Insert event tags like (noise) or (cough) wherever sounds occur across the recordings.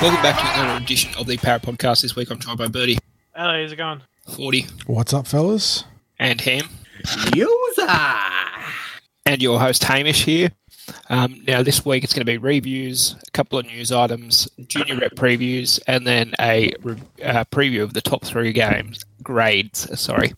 Welcome back to another edition of the Power Podcast. This week I'm joined by Birdie, Hello, how's it going? 40, What's up, fellas? and Ham, User. and your host Hamish here. Um, now, this week it's going to be reviews, a couple of news items, junior rep previews, and then a re- uh, preview of the top three games, grades, sorry.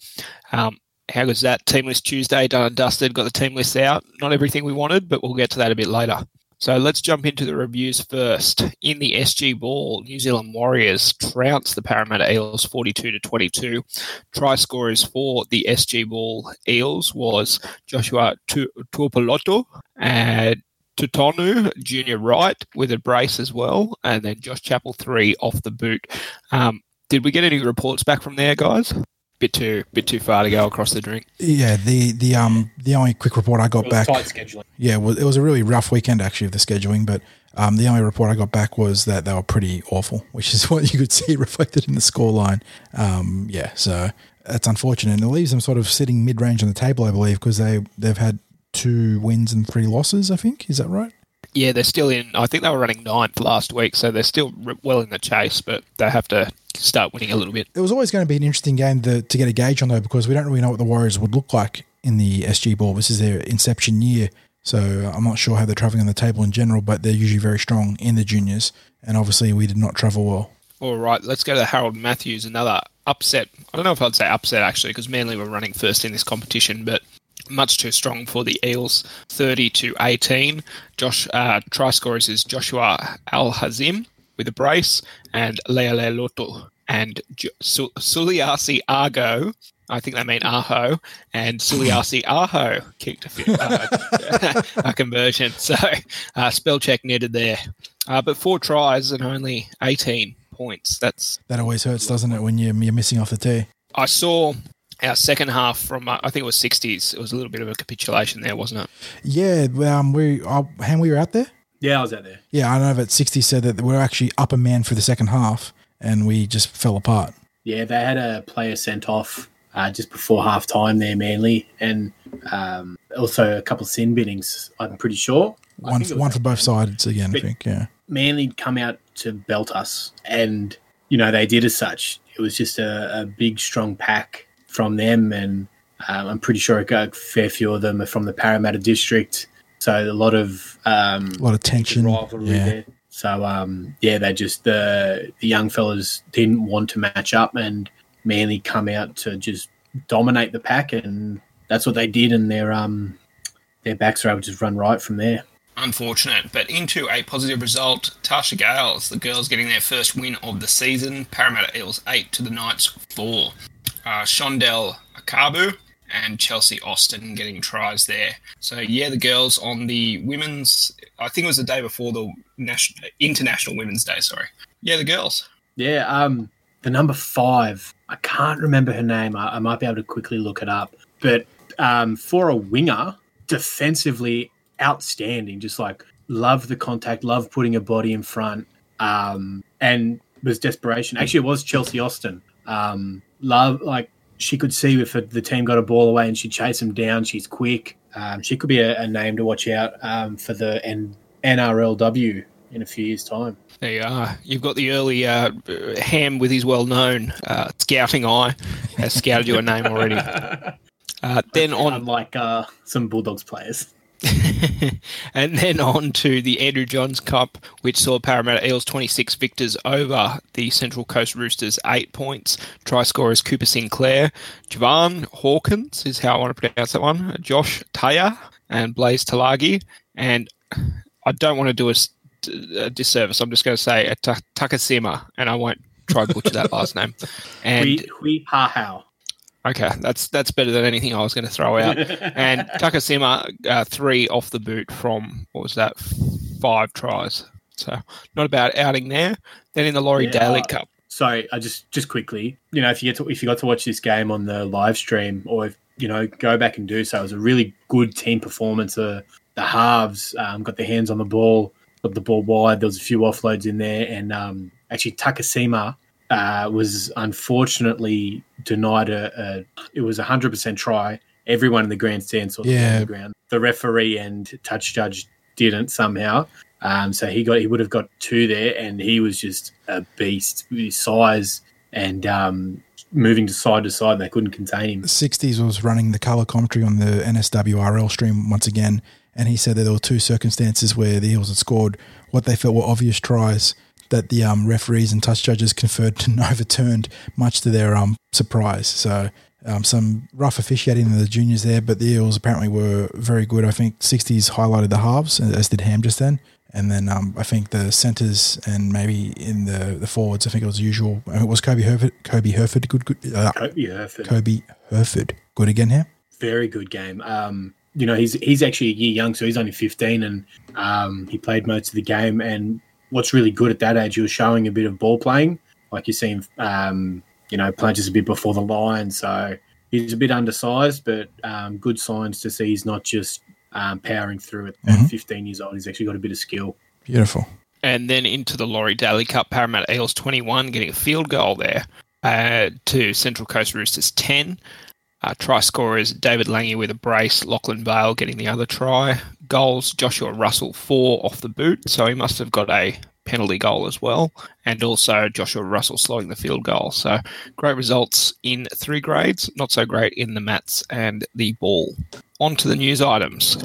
Um, how goes that? Team list Tuesday, done and dusted, got the team list out. Not everything we wanted, but we'll get to that a bit later. So let's jump into the reviews first. In the SG Ball, New Zealand Warriors trounced the Parramatta Eels 42 to 22. Try scorers for the SG Ball Eels was Joshua Tu- Tuopoloto and Tutonu Junior Wright with a brace as well, and then Josh Chappell three off the boot. Um, did we get any reports back from there, guys? Bit too bit too far to go across the drink. Yeah, the the um the only quick report I got It was back. tight scheduling. Yeah, well, it was a really rough weekend actually of the scheduling, but um, the only report I got back was that they were pretty awful, (laughs) which is what you could see reflected in the scoreline. Um, yeah, so that's unfortunate, and it leaves them sort of sitting mid range on the table, I believe, because they they've had two wins and three losses. I think is that right? Yeah, they're still in. I think they were running ninth last week, so they're still well in the chase, but they have to start winning a little bit. It was always going to be an interesting game to, to get a gauge on though, because we don't really know what the Warriors would look like in the SG ball. This is their inception year, so I'm not sure how they're traveling on the table in general, but they're usually very strong in the juniors, and obviously we did not travel well. All right, let's go to Harold Matthews. Another upset. I don't know if I'd say upset actually, because Manly were running first in this competition, but much too strong for the Eels. Thirty to eighteen. Josh uh, try scorers is Joshua Al Hazim with a brace, and Leale Loto and Suliasi Argo. I think they mean Aho and Suliasi (laughs) Aho kicked a, few, uh, (laughs) a conversion. So uh, spell check netted there. Uh, but four tries and only 18 points. That's That always hurts, doesn't it, when you're, you're missing off the tee? I saw our second half from uh, I think it was 60s. It was a little bit of a capitulation there, wasn't it? Yeah, um, we uh, Ham, we were out there. Yeah, I was out there. Yeah, I don't know that 60 said that we were actually up a man for the second half, and we just fell apart. Yeah, they had a player sent off uh, just before half time there, Manly, and um, also a couple of sin biddings, I'm pretty sure. One think it was one for both sides again, I think. Yeah. Manly come out to belt us, and you know they did as such. It was just a, a big, strong pack from them, and um, I'm pretty sure a fair few of them are from the Parramatta district. So a lot of um, A lot of tension. rivalry Yeah. there. So um, yeah, they just the the young fellas didn't want to match up, and Manly come out to just dominate the pack, and that's what they did, and their um their backs are able to just run right from there. Unfortunate, but into a positive result. Tarsha Gales, the girls getting their first win of the season. Parramatta Eels 8 to the Knights 4. Uh, Shondell Akabu and Chelsea Austin getting tries there. So, yeah, the girls on the women's, I think it was the day before the national, International Women's Day, sorry. Yeah, the girls. Yeah, um, the number five, I can't remember her name. I, I might be able to quickly look it up. But um, for a winger, defensively outstanding. Just like love the contact, love putting a body in front, um, and was desperation. Actually, it was Chelsea Austin. Um, love like she could see if the team got a ball away and she'd chase them down. She's quick. Um, she could be a, a name to watch out um, for the N- NRLW in a few years' time. There you are. You've got the early uh, Ham with his well known uh, scouting eye has scouted you a name already. (laughs) Uh, then on unlike uh, some Bulldogs players. (laughs) and then on to the Andrew Johns Cup, which saw Parramatta Eels 26 victors over the Central Coast Roosters, eight points. Try scorers Cooper Sinclair, Javan Hawkins is how I want to pronounce that one, Josh Taya, and Blaze Talagi. And I don't want to do a disservice. I'm just going to say a Takasima, and I won't try to butcher that last name. (laughs) And Hui, Hui Ha Hao. Okay, that's that's better than anything I was going to throw out. (laughs) and Takasima, uh, three off the boot from what was that, five tries. So not a bad outing there. Then in the Laurie Yeah. Daly Cup, Sorry, I just just quickly, you know, if you get to, if you got to watch this game on the live stream, or if you know, go back and do so. It was a really good team performance. Uh, the halves um, got their hands on the ball, got the ball wide. There was a few offloads in there, and um, actually Takasima uh, was unfortunately denied a, a it was a hundred percent try. Everyone in the grandstand saw the Yeah. the ground. The referee and touch judge didn't somehow. Um, so he got he would have got two there, and he was just a beast with his size and um, moving to side to side. They couldn't contain him. 60s was running the colour commentary on the NSWRL stream once again, and he said that there were two circumstances where the Eels had scored what they felt were obvious tries that the um, referees and touch judges conferred (laughs) and overturned, much to their um, surprise. So um, some rough officiating in the juniors there, but the Eels apparently were very good. I think 60s highlighted the halves, as did Ham just then. And then um, I think the centres and maybe in the, the forwards, I think it was usual. I mean, it was Kobe Herford. Kobe Herford, good, good. Uh, Kobe Herford. Kobe Herford, good again here. Very good game. Um, you know, he's he's actually a year young, so he's only 15, and um, he played most of the game. And what's really good at that age, he was showing a bit of ball playing, like you see him, um, you know, play just a bit before the line. So he's a bit undersized, but um, good signs to see he's not just um, powering through it Mhm. at 15 years old. He's actually got a bit of skill. Beautiful. And then into the Laurie Daly Cup, Parramatta Eels 21, getting a field goal there uh, to Central Coast Roosters 10. Uh, try scorers David Lange with a brace, Lachlan Vale getting the other try. Goals Joshua Russell, four off the boot, so he must have got a penalty goal as well. And also Joshua Russell slowing the field goal. So great results in three grades, not so great in the mats and the ball. On to the news items.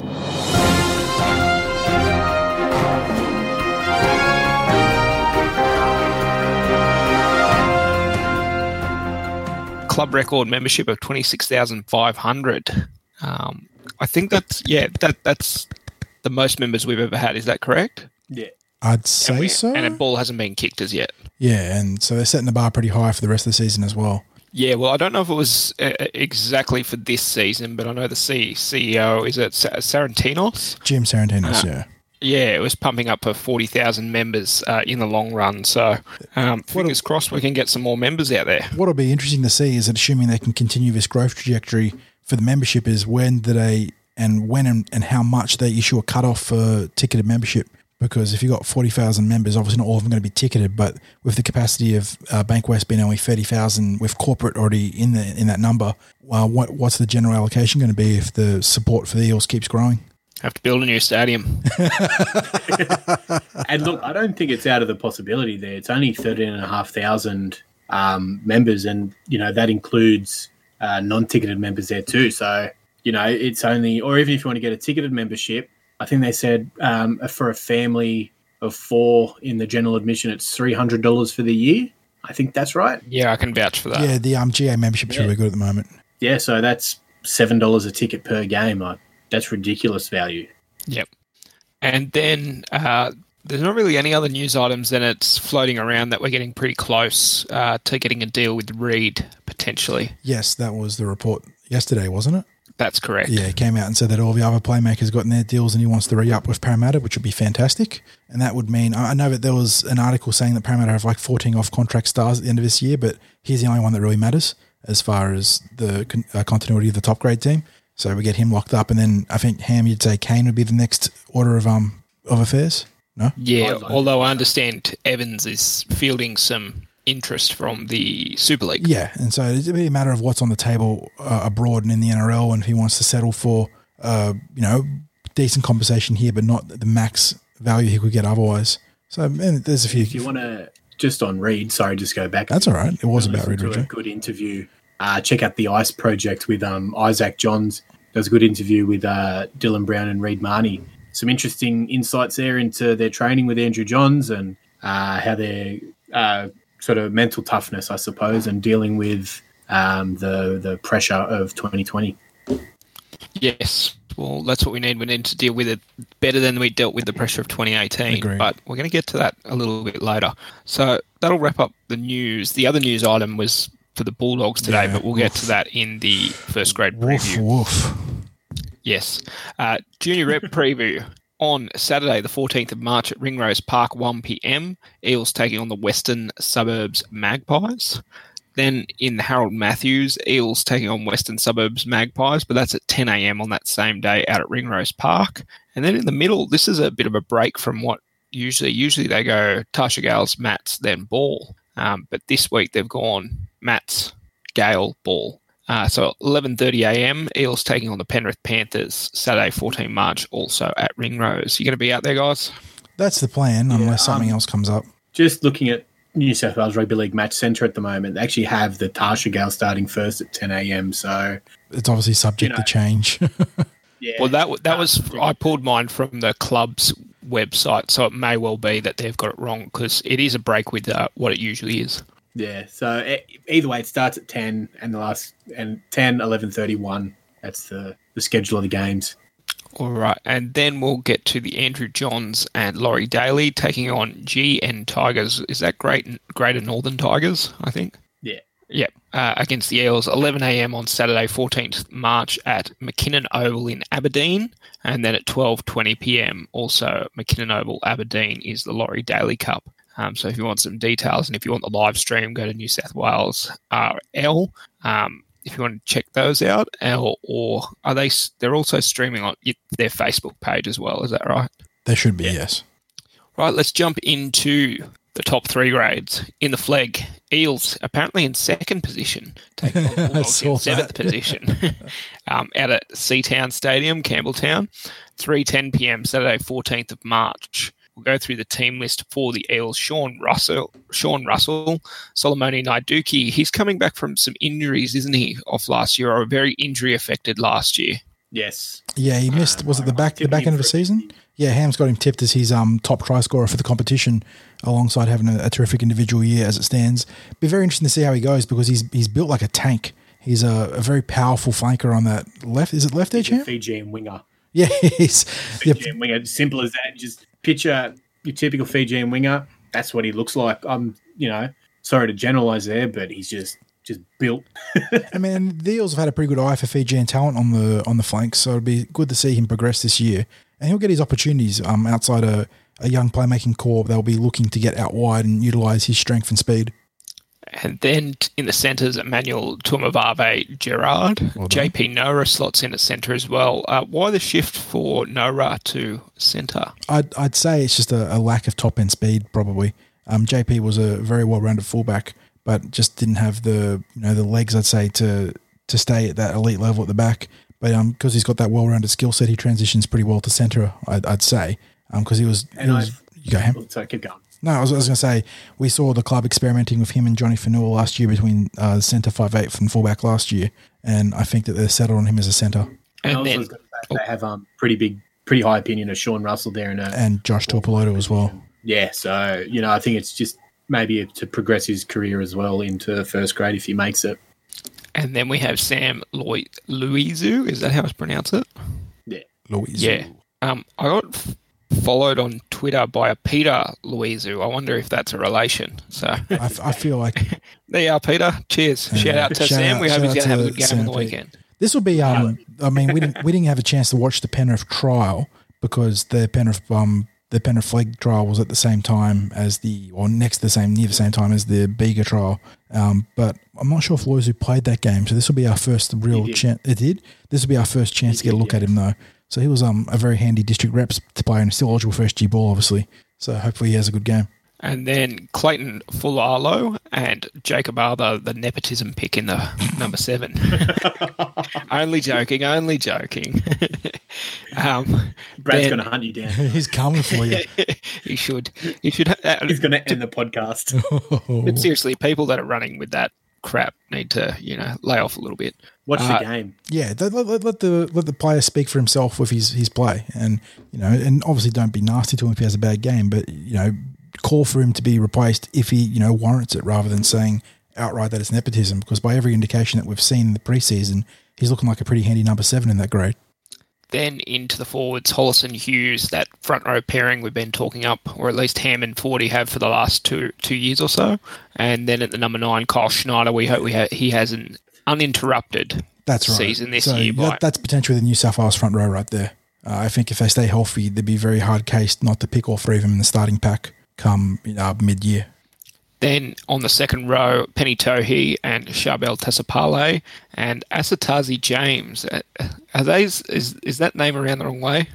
club record membership of 26,500. Um, I think that's, yeah, that that's the most members we've ever had. Is that correct? Yeah. I'd And, say we- so. and a ball hasn't been kicked as yet. yeah, and so they're setting the bar pretty high for the rest of the season as well. Yeah, well, I don't know if it was uh, exactly for this season, but I know the C- CEO is it Sa- Sarantinos. Jim Sarantinos, Ah. yeah. Yeah, it was pumping up for forty thousand members uh, in the long run. So, um, fingers crossed, we can get some more members out there. What'll be interesting to see is that assuming they can continue this growth trajectory for the membership is when do they and when and, and how much they issue a cutoff for ticketed membership. Because if you've got 40,000 members, obviously not all of them are going to be ticketed, but with the capacity of uh, Bankwest being only 30,000 with corporate already in the in that number, well, what, what's the general allocation going to be if the support for the Eels keeps growing? Have to build a new stadium. (laughs) And look, I don't think it's out of the possibility there. It's only 13,500 um, members, and, you know, that includes uh, non ticketed members there too. So, you know, it's only, or even if you want to get a ticketed membership, I think they said um, for a family of four in the general admission, it's $300 for the year. I think that's right. Yeah, I can vouch for that. yeah, the um, GA membership's Yeah. really good at the moment. Yeah, so that's $7 a ticket per game. Like, that's ridiculous value. Yep. And then uh, there's not really any other news items than it's floating around that we're getting pretty close uh, to getting a deal with Reed potentially. Yes, that was the report yesterday, wasn't it? That's correct. Yeah, he came out and said that all the other playmakers gotten their deals and he wants to re up with Parramatta, which would be fantastic. And that would mean I know that there was an article saying that Parramatta have like 14 off contract stars at the end of this year, but he's the only one that really matters as far as the con- uh, continuity of the top grade team. So we get him locked up, and then I think Ham, you'd say Kane would be the next order of um of affairs. No, Yeah, I'd like although I understand Evans is fielding some interest from the Super League. yeah, and so it'd be a matter of what's on the table uh, abroad and in the NRL, and if he wants to settle for uh you know decent compensation here, but not the max value he could get otherwise. So and there's a few. If you want to, just on Reed, sorry, just go back. That's all right. It was about Reed a Ridgway. good interview. Uh, check out the Ice Project with um, Isaac Johns. Does a good interview with uh, Dylan Brown and Reed Mahoney. Some interesting insights there into their training with Andrew Johns and uh, how their uh, sort of mental toughness, I suppose, and dealing with um, the the pressure of 2020. Yes. Well, that's what we need. We need to deal with it better than we dealt with the pressure of 2018. Agreed. But we're going to get to that a little bit later. So that'll wrap up the news. The other news item was for the Bulldogs today, Yeah, but we'll get oof. to that in the first grade Woof preview. woof. Yes. Uh, junior rep (laughs) preview on Saturday, the 14th of March at Ringrose Park, 1 p.m. Eels taking on the Western Suburbs Magpies. Then in the Harold Matthews, Eels taking on Western Suburbs Magpies, but that's at 10 a.m. on that same day out at Ringrose Park. And then in the middle, this is a bit of a break from what usually usually they go Tarsha Gales, Mats, then Ball. Um, but this week they've gone Mats, Gale, Ball. Uh, so 11:30 a.m. Eels taking on the Penrith Panthers Saturday, 14 March, also at Ringrose. You going to be out there, guys? That's the plan, unless something um, else comes up. Just looking at New South Wales Rugby League Match Centre at the moment, they actually have the Tarsha Gale starting first at 10 a.m. So, It's obviously subject you to change. (laughs) yeah. Well, that that was I pulled mine from the club's website, so it may well be that they've got it wrong because it is a break with uh, what it usually is. Yeah. So e- either way, it starts at 10 and the last and 10, 11, 31. That's the, the schedule of the games. All right, and then we'll get to the Andrew Johns and Laurie Daly taking on GN Tigers. Is that Great Greater Northern Tigers? I think. Yeah. Yep, uh, against the Eels, 11 a.m. on Saturday, 14th March at McKinnon Oval in Aberdeen, and then at 12:20 p.m. also McKinnon Oval, Aberdeen is the Laurie Daly Cup. Um, so if you want some details and if you want the live stream, go to New South Wales RL. Um, if you want to check those out, or, or are they? They're also streaming on their Facebook page as well. Is that right? there should be, yes. Right, let's jump into the top three grades. In the flag, Eels apparently in second position, taking (laughs) on the Bulldogs in seventh that. position (laughs) um, out at Seatown Stadium, Campbelltown, 3.10 p.m. Saturday, 14th of March. We'll go through the team list for the Eels. Sean Russell, Sean Russell, Solomoni Naiduki. He's coming back from some injuries, isn't he, off last year, or very injury affected last year. Yes. Yeah, he missed. Was it the back the back end of the season? Yeah, Ham's got him tipped as his um top try scorer for the competition, alongside having a, a terrific individual year as it stands. Be very interesting to see how he goes because he's he's built like a tank. He's a, a very powerful flanker on that left. Is it left edge, Ham? Fijian winger. Yeah, (laughs) he's yeah, winger. Simple as that. Just picture your typical Fijian winger. That's what he looks like. I'm, you know, sorry to generalize there, but he's just just built. (laughs) I mean, the Eels have had a pretty good eye for Fijian talent on the on the flanks, so it'd be good to see him progress this year, and he'll get his opportunities um, outside a, a young playmaking core. They'll be looking to get out wide and utilise his strength and speed. And then in the centres, Emmanuel Tumavave Gerard. Well. JP Nora slots in at centre as well. Uh, why the shift for Nora to centre? I'd, I'd say it's just a, a lack of top end speed, probably. Um, JP was a very well rounded fullback, but just didn't have the you know the legs, I'd say, to to stay at that elite level at the back. But um, because he's got that well rounded skill set, he transitions pretty well to centre. I'd, I'd say, um, because he was. He And was I've- you go, Ham. So keep going. No, I was, was going to say we saw the club experimenting with him and Johnny Fanua last year between uh, centre five eight and fullback last year, and I think that they're settled on him as a centre. And, And then- was say they have um pretty big, pretty high opinion of Sean Russell there in a and Josh Torpelodo as well. Yeah, so you know, I think it's just maybe to progress his career as well into first grade if he makes it. And then we have Sam Loy- Louisu. Is that how it's pronounced? It? Yeah, Louise. Yeah. Um, I got f- followed on Twitter by a Peter Louisu. I wonder if that's a relation. So I, f- I feel like (laughs) there you are, Peter. Cheers. Shout out to Shout Sam. out- we hope shout he's going to have a good game Sam on the Pete. weekend. this will be. Um, I mean, we didn't we didn't have a chance to watch the Penrith trial because the Penrith um the Penrith flag trial was at the same time as the or next to the same near the same time as the Bega trial. Um, but I'm not sure if Loizu played that game, so this will be our first real chance. It did. This will be our first chance to get a look yeah. at him though. So he was um a very handy district reps to play and still eligible for SG ball, obviously. So hopefully he has a good game. And then Clayton Fulalo and Jacob Arthur, the nepotism pick in the number seven. (laughs) only joking, only joking. (laughs) um, Brad's going to hunt you down. (laughs) He's coming for you. he should. He should. Uh, He's going to end the podcast. but seriously, people that are running with that crap need to, you know, lay off a little bit. Watch Uh, the game. Yeah, let, let, let- let the let the player speak for himself with his his play, and you know, and obviously don't be nasty to him if he has a bad game, but you know, call for him to be replaced if he you know warrants it, rather than saying outright that it's nepotism. Because by every indication that we've seen in the preseason, he's looking like a pretty handy number seven in that grade. Then into the forwards, Hollison Hughes, that front row pairing we've been talking up, or at least Ham and Forty have for the last two two years or so. And then at the number nine, Kyle Schneider, we hope we ha- he has an uninterrupted That's right. season this so year. that- that's potentially the New South Wales front row right there. Uh, I think if they stay healthy, they'd be very hard case not to pick all three of them in the starting pack come uh, mid year. then on the second row, Penny Tohi and Charbel Tassapale and Asatazi James. Uh, Are those is is that name around the wrong way?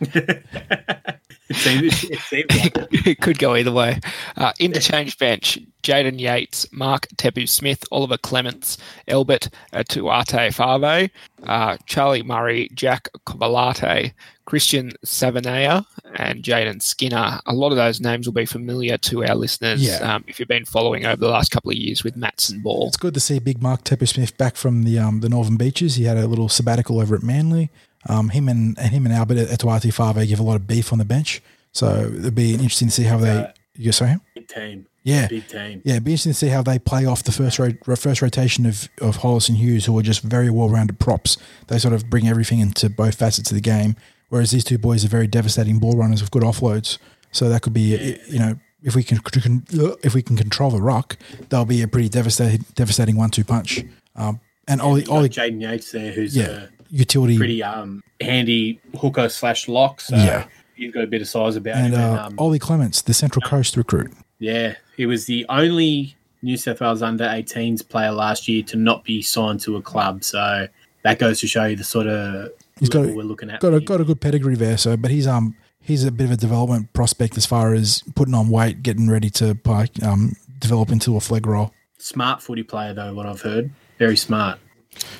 (laughs) (laughs) It's seems, it seems like it. (laughs) it could go either way. Uh, interchange bench: Jaden Yates, Mark Tepu Smith, Oliver Clements, Elbert Tuate Fave, uh, Charlie Murray, Jack Kovalate, Christian Savanea, and Jaden Skinner. A lot of those names will be familiar to our listeners Yeah. um, if you've been following over the last couple of years with Matson Ball. It's good to see Big Mark Tepper Smith back from the um, the Northern Beaches. He had a little sabbatical over at Manly. Um, him and, him and Albert Etuati Fave give a lot of beef on the bench. So it'd be interesting to see how they. Uh, You sorry? Big team. Yeah. Big team. Yeah, it'd be interesting to see how they play off the first ro- first rotation of, of Hollis and Hughes, who are just very well rounded props. They sort of bring everything into both facets of the game, whereas these two boys are very devastating ball runners with good offloads. So that could be, you know, if we can if we can control the ruck, they'll be a pretty devastating devastating one two punch. Um, and Ollie, Ollie, Jaden Yates there, who's yeah, a utility, pretty um, handy hooker slash lock. So Yeah. he's got a bit of size about and him. uh, And, um, Ollie Clements, the Central Coast recruit. Yeah, he was the only New South Wales under 18s player last year to not be signed to a club. So that goes to show you the sort of He's got a- we're looking at. got a got a good pedigree there. So, but he's um he's a bit of a development prospect as far as putting on weight, getting ready to um develop into a flag role. Smart footy player, though, what I've heard. Very smart.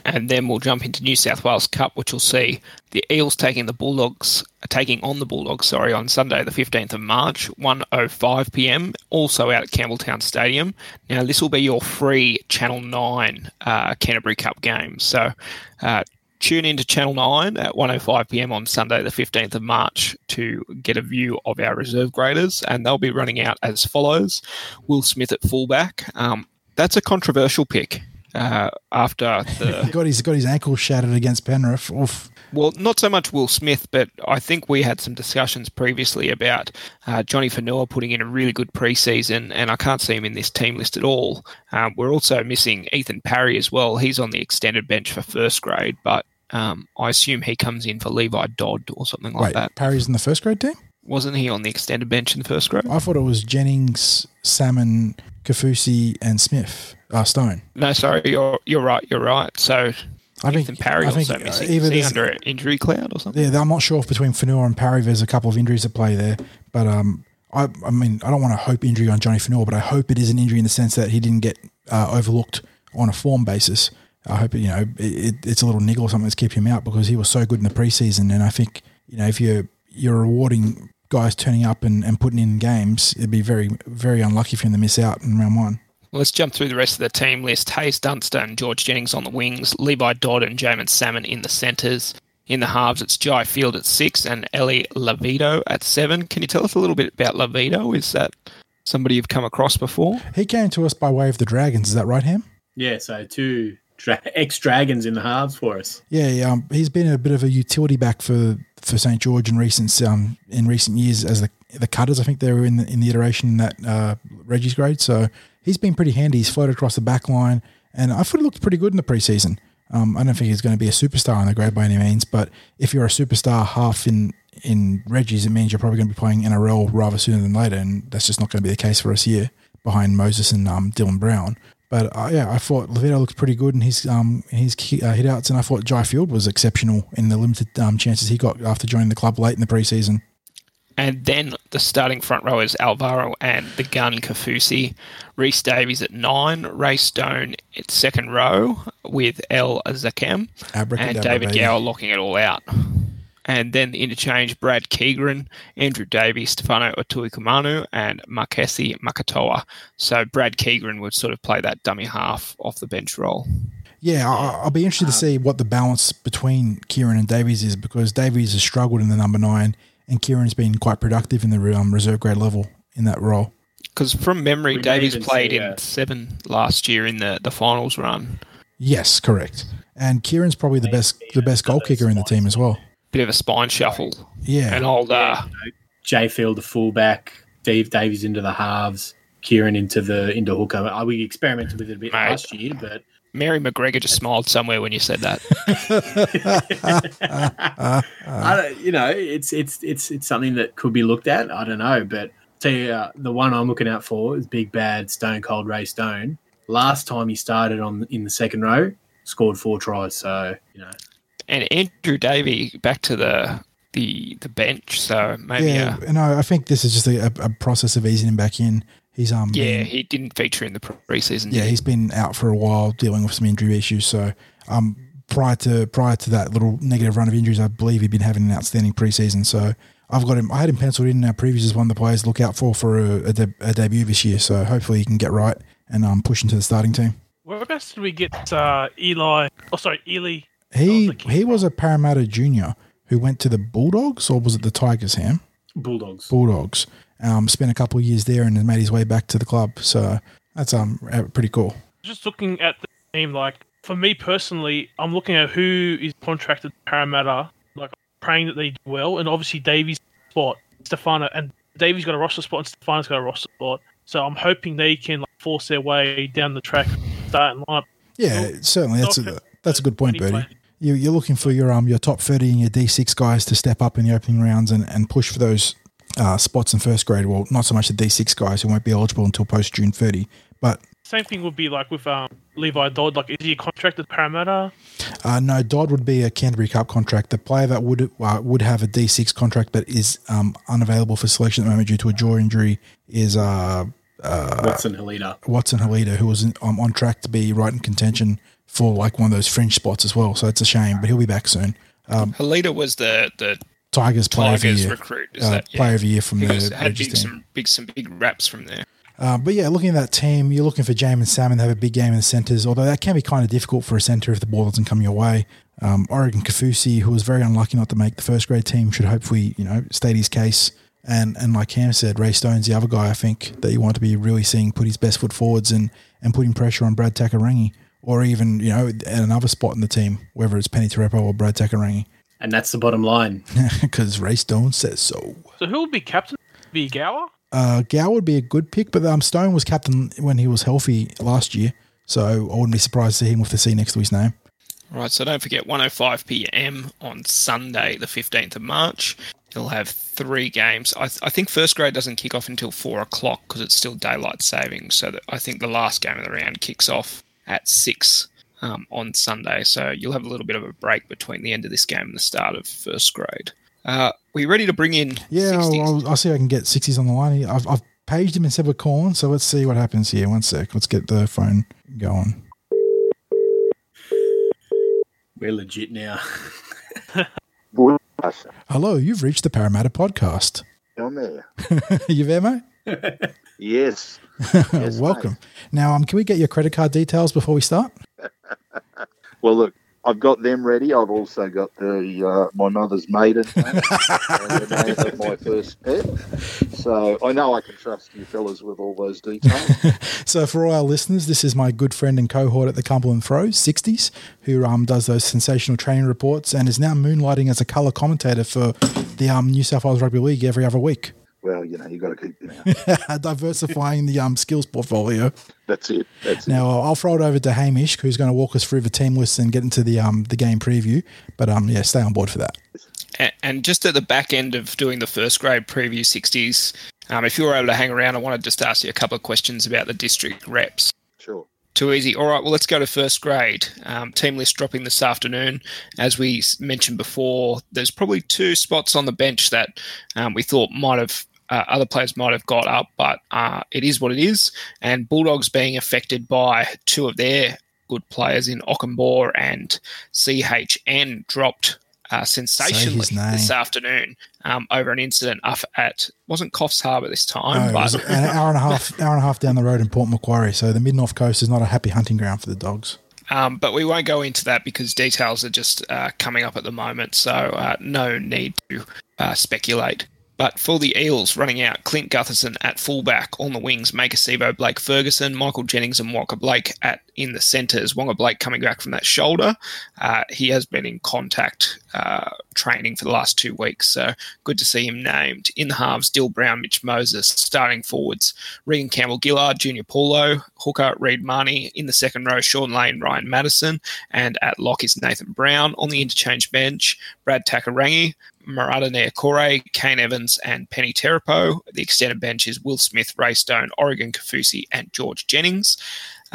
And then we'll jump into New South Wales Cup, which will see the Eels taking the Bulldogs, taking on the Bulldogs, sorry, on Sunday, the 15th of March, 1.05 p.m., also out at Campbelltown Stadium. Now, this will be your free Channel 9 uh, Canterbury Cup game. So uh, tune into Channel 9 at 1.05 p.m. on Sunday, the 15th of March, to get a view of our reserve graders. And they'll be running out as follows Will Smith at fullback. Um, that's a controversial pick. Uh, after the (laughs) He got his got his ankle shattered against Penrith. Oof. well, not so much Will Smith, but I think we had some discussions previously about uh, Johnny Fanua putting in a really good preseason, and I can't see him in this team list at all. Um, we're also missing Ethan Parry as well. He's on the extended bench for first grade, but um, I assume he comes in for Levi Dodd or something like Wait, that. Parry's in the first grade team. Wasn't he on the extended bench in the first grade? I thought it was Jennings, Salmon, Kaufusi, and Smith. Uh, Stone. No, sorry, you're you're right. You're right. So I think Ethan Parry I think also uh, missing. either Is under an injury cloud or something? Yeah, I'm not sure if between Fanua and Parry there's a couple of injuries at play there, but um, I, I mean, I don't want to hope injury on Johnny Fanua, but I hope it is an injury in the sense that he didn't get uh, overlooked on a form basis. I hope you know it, it, it's a little niggle or something that's keeping him out because he was so good in the preseason, and I think you know if you're you're rewarding guys turning up and, and putting in games, it'd be very very unlucky for him to miss out in round one. Well, let's jump through the rest of the team list. Haze Dunster and George Jennings on the wings, Levi Dodd and Jaemon Salmon in the centres. In the halves, it's Jai Field at six and Ellie Lavito at seven. Can you tell us a little bit about Lavito? Is that somebody you've come across before? He came to us by way of the Dragons, is that right, Ham? Yeah, so two dra- ex Dragons in the halves for us. Yeah, yeah, um, he's been a bit of a utility back for, for St George in recent um, in recent years as the the cutters. I think they were in the in the iteration that uh, Reggie's grade. So he's been pretty handy. He's floated across the back line, and I thought he looked pretty good in the preseason. Um, I don't think he's going to be a superstar in the grade by any means, but if you're a superstar half in in Reggie's, it means you're probably going to be playing NRL rather sooner than later, and that's just not going to be the case for us here behind Moses and um, Dylan Brown. But uh, yeah, I thought Levito looked pretty good in his um in his uh, hit outs, and I thought Jai Field was exceptional in the limited um, chances he got after joining the club late in the preseason. And then the starting front row is Alvaro and the gun Kaufusi. Reese Davies at nine. Ray Stone at second row with El Zakem. And David. Gower locking it all out. And then the interchange Brad Keighran, Andrew Davies, Stefano Otuikumanu, and Makahesi Makatoa. So Brad Keighran would sort of play that dummy half off the bench role. Yeah, I, I'll be interested to see what the balance between Keighran and Davies is because Davies has struggled in the number nine, and Keighran's been quite productive in the um, reserve grade level in that role. Because from memory, We Davies played see, in seven last year in the, the finals run. Yes, correct. And Keighran's probably the best the best goal kicker in the team as well. Bit of a spine shuffle. Yeah, An old uh, Jai Field the fullback, Dave Davies into the halves, Keighran into the into hooker. Uh, We experimented with it a bit Mate. last year, but Mary McGregor just smiled somewhere when you said that. (laughs) I don't, you know, it's it's it's it's something that could be looked at. I don't know, but tell you, uh, the one I'm looking out for is Big Bad Stone Cold Ray Stone. Last time he started on in the second row, scored four tries. So you know, And Andrew Davey, back to the the the bench. So maybe Yeah, uh, no, I think this is just a, a process of easing him back in. He's um yeah, been- he didn't feature in the preseason. yeah, he? he's been out for a while dealing with some injury issues. So um prior to prior to that little negative run of injuries, I believe he'd been having an outstanding preseason. So I've got him. I had him penciled in our previews as one of the players to look out for for a, a, de- a debut this year. So hopefully he can get right and um push into the starting team. Whereabouts did we get uh, Eli? Oh, sorry, Ely. He the he was a Parramatta junior who went to the Bulldogs or was it the Tigers? Ham Bulldogs. Bulldogs. Um, spent a couple of years there and has made his way back to the club. So that's um uh, pretty cool. Just looking at the team, like for me personally, I'm looking at who is contracted to Parramatta. Like praying that they do well, and obviously Davies spot, Stefano, and Davies got a roster spot, and Stefano's got a roster spot. So I'm hoping they can like, force their way down the track, start and line up. Yeah, certainly. That's a, that's a good point, Anyway. Bertie. You, you're looking for your um your top thirty and your D six guys to step up in the opening rounds and, and push for those uh, spots in first grade. Well, not so much the D six guys who won't be eligible until post June thirty, but Same thing would be like with um, Levi Dodd. Like, is he a contracted to Parramatta? uh, no, Dodd would be a Canterbury Cup contract. The player that would uh, would have a D six contract but is um, unavailable for selection at the moment due to a jaw injury is uh, Watson Heleta. Watson Heleta, who was in, um, on track to be right in contention for like one of those fringe spots as well. So it's a shame, but he'll be back soon. Heleta was the the Tigers player of the Tigers year. recruit. Is uh, that yeah. player of the year from He the was, had big, team. some big some big raps from there. Uh, but yeah, looking at that team, you're looking for Jaemon Salmon to have a big game in the centres, although that can be kind of difficult for a centre if the ball doesn't come your way. Um, Oregon Kaufusi, who was very unlucky not to make the first grade team, should hopefully, you know, state his case. And and like Cam said, Ray Stone's the other guy I think that you want to be really seeing put his best foot forwards and, and putting pressure on Brad Takairangi or even, you know, at another spot in the team, whether it's Peni Terepo or Brad Takairangi, And that's the bottom line. (laughs) because Ray Stone says so. So who will be captain? Be Gower? Uh, Gow would be a good pick, but um, Stone was captain when he was healthy last year, so I wouldn't be surprised to see him with the C next to his name. Right, so don't forget 1:05 p.m. on Sunday, the 15th of March. You'll have three games. I, th- I think first grade doesn't kick off until four o'clock because it's still daylight savings. So that I think the last game of the round kicks off at six um, on Sunday. So you'll have a little bit of a break between the end of this game and the start of first grade. Uh, are you ready to bring in? Yeah, 60s? I'll, I'll, I'll see if I can get 60s on the line. I've, I've paged him and said we're calling, so let's see what happens here. One sec. Let's get the phone going. We're legit now. (laughs) Hello, you've reached the Parramatta podcast. I'm there. (laughs) you there, mate? (laughs) Yes. (laughs) Yes, Welcome. Now, um, can we get your credit card details before we start? (laughs) Well, look, I've got them ready. I've also got the uh, my mother's maiden name (laughs) and the name of my first pet. So I know I can trust you fellas with all those details. So, for all our listeners, this is my good friend and cohort at the Cumberland Throws, 60s, who um, does those sensational training reports and is now moonlighting as a colour commentator for the um, New South Wales Rugby League every other week, Well, you know, you got to keep you know, (laughs) diversifying the um, skills portfolio. That's it. That's it. Now, I'll throw it over to Hamish, who's going to walk us through the team list and get into the um, the game preview. But um, yeah, stay on board for that. A- And just at the back end of doing the first grade preview 60s, um, if you were able to hang around, I wanted just to ask you a couple of questions about the district reps. Sure. Too easy. All right, well, let's go to first grade. Um, team list dropping this afternoon. As we mentioned before, there's probably two spots on the bench that um, we thought might have. Uh, other players might have got up, but uh, it is what it is. And Bulldogs being affected by two of their good players in Okunbor and CHN dropped uh, sensationally this afternoon um, over an incident up at wasn't Coffs Harbour this time, No, but an hour and a half, hour and a half down the road in Port Macquarie. So the mid north coast is not a happy hunting ground for the dogs. Um, but we won't go into that because details are just uh, coming up at the moment, so uh, no need to uh, speculate. But for the Eels, running out Clint Gutherson at fullback on the wings, Maika Sivo, Blake Ferguson, Michael Jennings, and Waqa Blake at in the centres. Waqa Blake coming back from that shoulder. Uh, he has been in contact uh, training for the last two weeks, so good to see him named. In the halves, Dill Brown, Mitch Moses, starting forwards, Reagan Campbell Gillard, Junior Paulo, hooker Reed Mahoney. In the second row, Shaun Lane, Ryan Matterson, and at lock is Nathan Brown. On the interchange bench, Brad Takairangi, Marata Niukore, Kane Evans, and Peni Terepo. The extended bench is Will Smith, Ray Stone, Oregon Kaufusi, and George Jennings.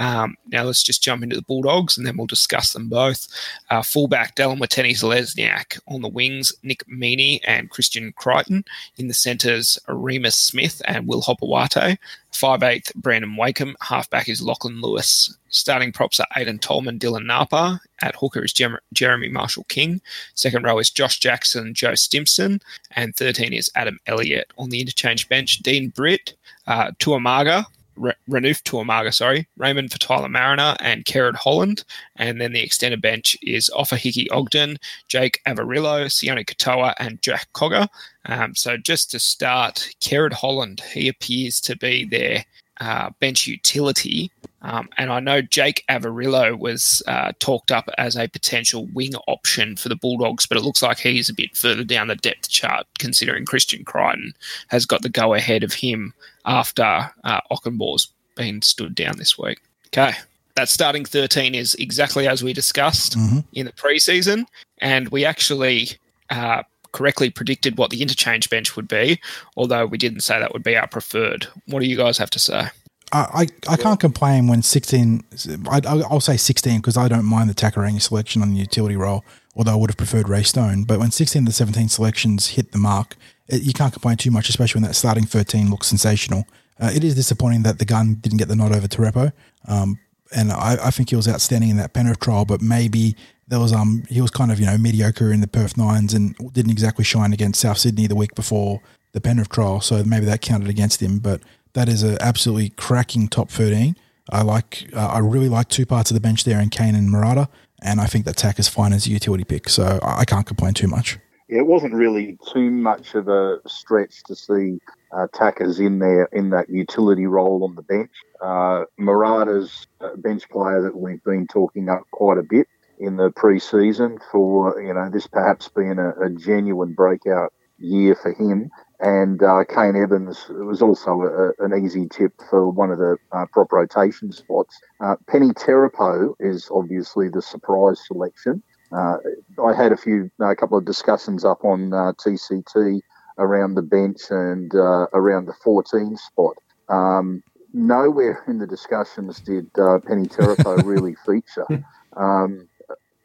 Um, now let's just jump into the Bulldogs and then we'll discuss them both. Uh, fullback Dallin Watene-Zelezniak on the wings, Nick Meaney and Christian Crichton. In the centres, Reimis Smith and Will Hopoate. 5'8", Brandon Wakeham. Halfback is Lachlan Lewis. Starting props are Aiden Tolman, Dylan Napa. At hooker is Jer- Jeremy Marshall King. Second row is Josh Jackson, Joe Stimson. And 13 is Adam Elliott. On the interchange bench, Dean Britt, uh, Tuamaga, Re- Renouf Tuamaga, sorry, Raymond Faitala Mariner and Kerrod Holland. And then the extended bench is Ofahiki Ogden, Jake Averillo, Sione Katoa, and Jack Cogger. Um, so just to start, Kerrod Holland, he appears to be their uh, bench utility. Um, and I know Jake Averillo was uh, talked up as a potential wing option for the Bulldogs, but it looks like he's a bit further down the depth chart, considering Christian Crichton has got the go ahead of him after uh, Okunbor's been stood down this week. Okay. That starting 13 is exactly as we discussed Mm-hmm. in the preseason, and we actually uh, correctly predicted what the interchange bench would be, although we didn't say that would be our preferred. What do you guys have to say? I, I, I can't complain when 16, I, I'll say 16 because I don't mind the Takairangi selection on the utility role, although I would have preferred Ray Stone. But when 16 of the 17 selections hit the mark, it, you can't complain too much, especially when that starting 13 looks sensational. Uh, it is disappointing that the gun didn't get the nod over Terepo. Um, and I, I think he was outstanding in that Penrith trial, but maybe there was um he was kind of you know mediocre in the Perth Nines and didn't exactly shine against South Sydney the week before the Penrith trial, so maybe that counted against him. But that is an absolutely cracking top thirteen. I like uh, I really like two parts of the bench there in Kane and Marata, and I think that Tack is fine as a utility pick, so I can't complain too much. It wasn't really too much of a stretch to see uh, Tackers in there in that utility role on the bench. Uh, Marata's a bench player that we've been talking up quite a bit in the pre-season for you know this perhaps being a, a genuine breakout year for him. And uh, Kane Evans was also a, an easy tip for one of the uh, prop rotation spots. Uh, Peni Terepo is obviously the surprise selection. Uh, I had a few, a couple of discussions up on uh, TCT around the bench and uh, around the 14 spot. Um, nowhere in the discussions did uh, Peni Terepo really (laughs) feature. Um,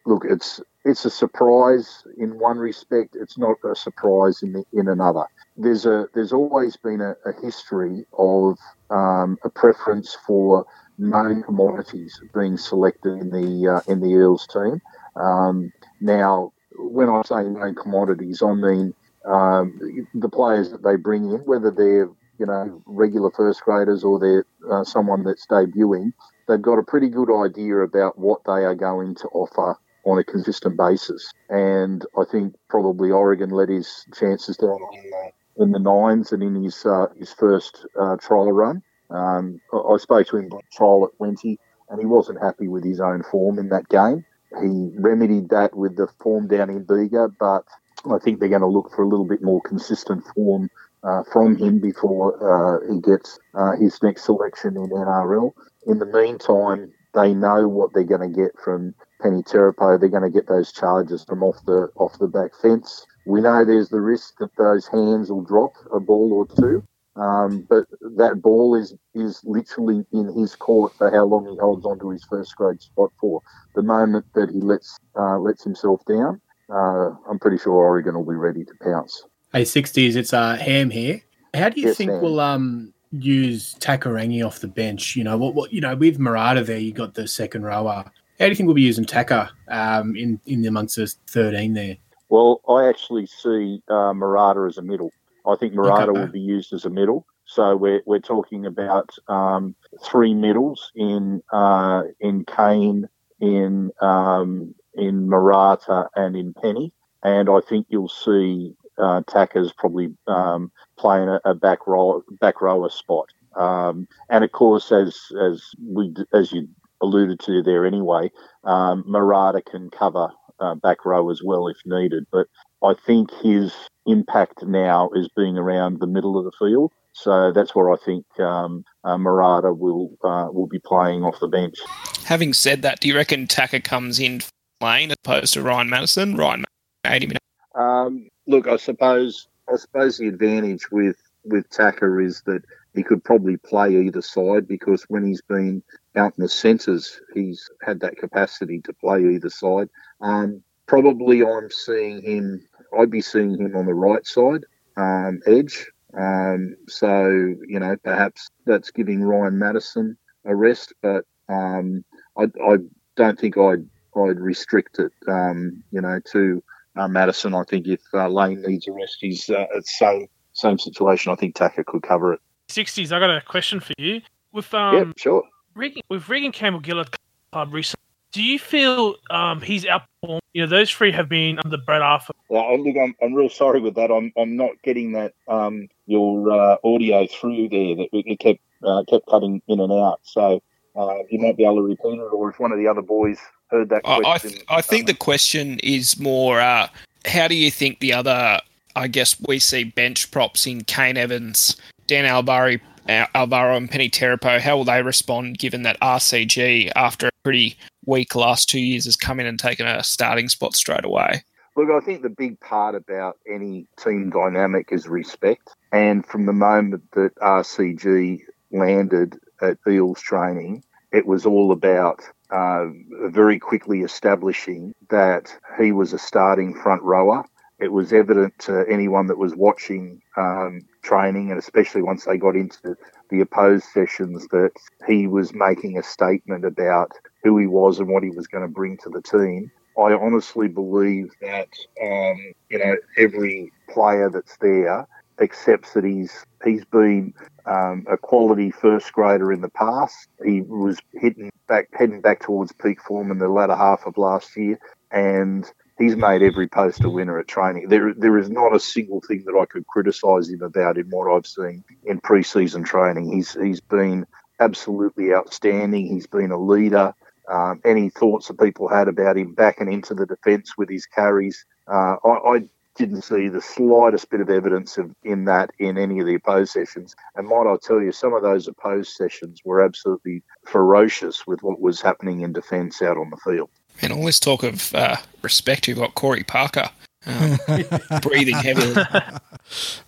look, it's it's a surprise in one respect. It's not a surprise in the, in another. There's a there's always been a, a history of um, a preference for known commodities being selected in the uh, in the Eels team. Um, now, when I say known commodities, I mean um, the players that they bring in, whether they're you know regular first graders or they're uh, someone that's debuting, they've got a pretty good idea about what they are going to offer on a consistent basis. And I think probably Oregon let his chances down in the, in the nines and in his uh, his first uh, trial run. Um, I, spoke to him on trial at Wenty, and he wasn't happy with his own form in that game. He remedied that with the form down in Bega, but I think they're going to look for a little bit more consistent form uh, from him before uh, he gets uh, his next selection in NRL. In the meantime, they know what they're going to get from Peni Terepo. They're going to get those charges from off the off the back fence. We know there's the risk that those hands will drop a ball or two, um, but that ball is is literally in his court for how long he holds onto his first grade spot for. The moment that he lets uh, lets himself down, uh, I'm pretty sure Oregon will be ready to pounce. Hey, 60s, it's uh, Ham here. How do you Yes, think Ham. we'll um use Takairangi off the bench? You know, what, what you know, with Marata there, you got the second rower. How do you think we'll be using Taka um, in in amongst the 13 there? Well, I actually see uh, Marata as a middle. I think Marata Okay. will be used as a middle. So we're, we're talking about um, three middles in uh, in Kane, in um, in Marata, and in Peni. And I think you'll see uh, Taka's probably um, playing a, a back row back rower spot. Um, and of course, as as we as you alluded to there anyway, um, Marata can cover uh, back row as well if needed. But I think his impact now is being around the middle of the field. So that's where I think um, uh, Marata will uh, will be playing off the bench. Having said that, do you reckon Tucker comes in playing as opposed to Ryan Matterson? Ryan, Matterson, 80 minutes. Um, look, I suppose I suppose the advantage with with Tucker is that he could probably play either side because when he's been out in the centres, he's had that capacity to play either side. Um, probably I'm seeing him, I'd be seeing him on the right side, um, edge. Um, so, you know, perhaps that's giving Ryan Matterson a rest, but um, I, I, don't think I'd, I'd restrict it, um, you know, to uh, Matterson. I think if uh, Lane needs a rest, he's uh, it's same, same situation. I think Taka could cover it. 60s, I got a question for you. With um, yeah, sure. Reagan, with Reagan Campbell Gillard club recently, do you feel um, he's outperformed? You know, those three have been under Brad Arthur. Yeah, look, I'm, I'm real sorry with that. I'm, I'm not getting that um, your uh, audio through there. That it kept uh, kept cutting in and out. So uh, you might be able to repeat it, or if one of the other boys heard that question. I, th- I think the question is more: uh, How do you think the other? I guess we see bench props in Kane Evans, Dan Alvaro, Alvaro and Peni Terepo. How will they respond given that RCG, after a pretty weak last two years, has come in and taken a starting spot straight away? Look, I think the big part about any team dynamic is respect. And from the moment that RCG landed at Eels training, it was all about uh, very quickly establishing that he was a starting front rower. It was evident to anyone that was watching um, training, and especially once they got into the opposed sessions, that he was making a statement about who he was and what he was going to bring to the team. I honestly believe that um, you know every player that's there accepts that he's he's been um, a quality first grader in the past. He was hitting back heading back towards peak form in the latter half of last year, and he's made every post a winner at training. There there is not a single thing that I could criticise him about in what I've seen in pre-season training. He's he's been absolutely outstanding. He's been a leader. Um, any thoughts that people had about him backing into the defence with his carries, uh, I, I, didn't see the slightest bit of evidence of in that in any of the opposed sessions. And might I tell you, some of those opposed sessions were absolutely ferocious with what was happening in defence out on the field. And all this talk of uh, respect, you've got Corey Parker um, (laughs) breathing heavily.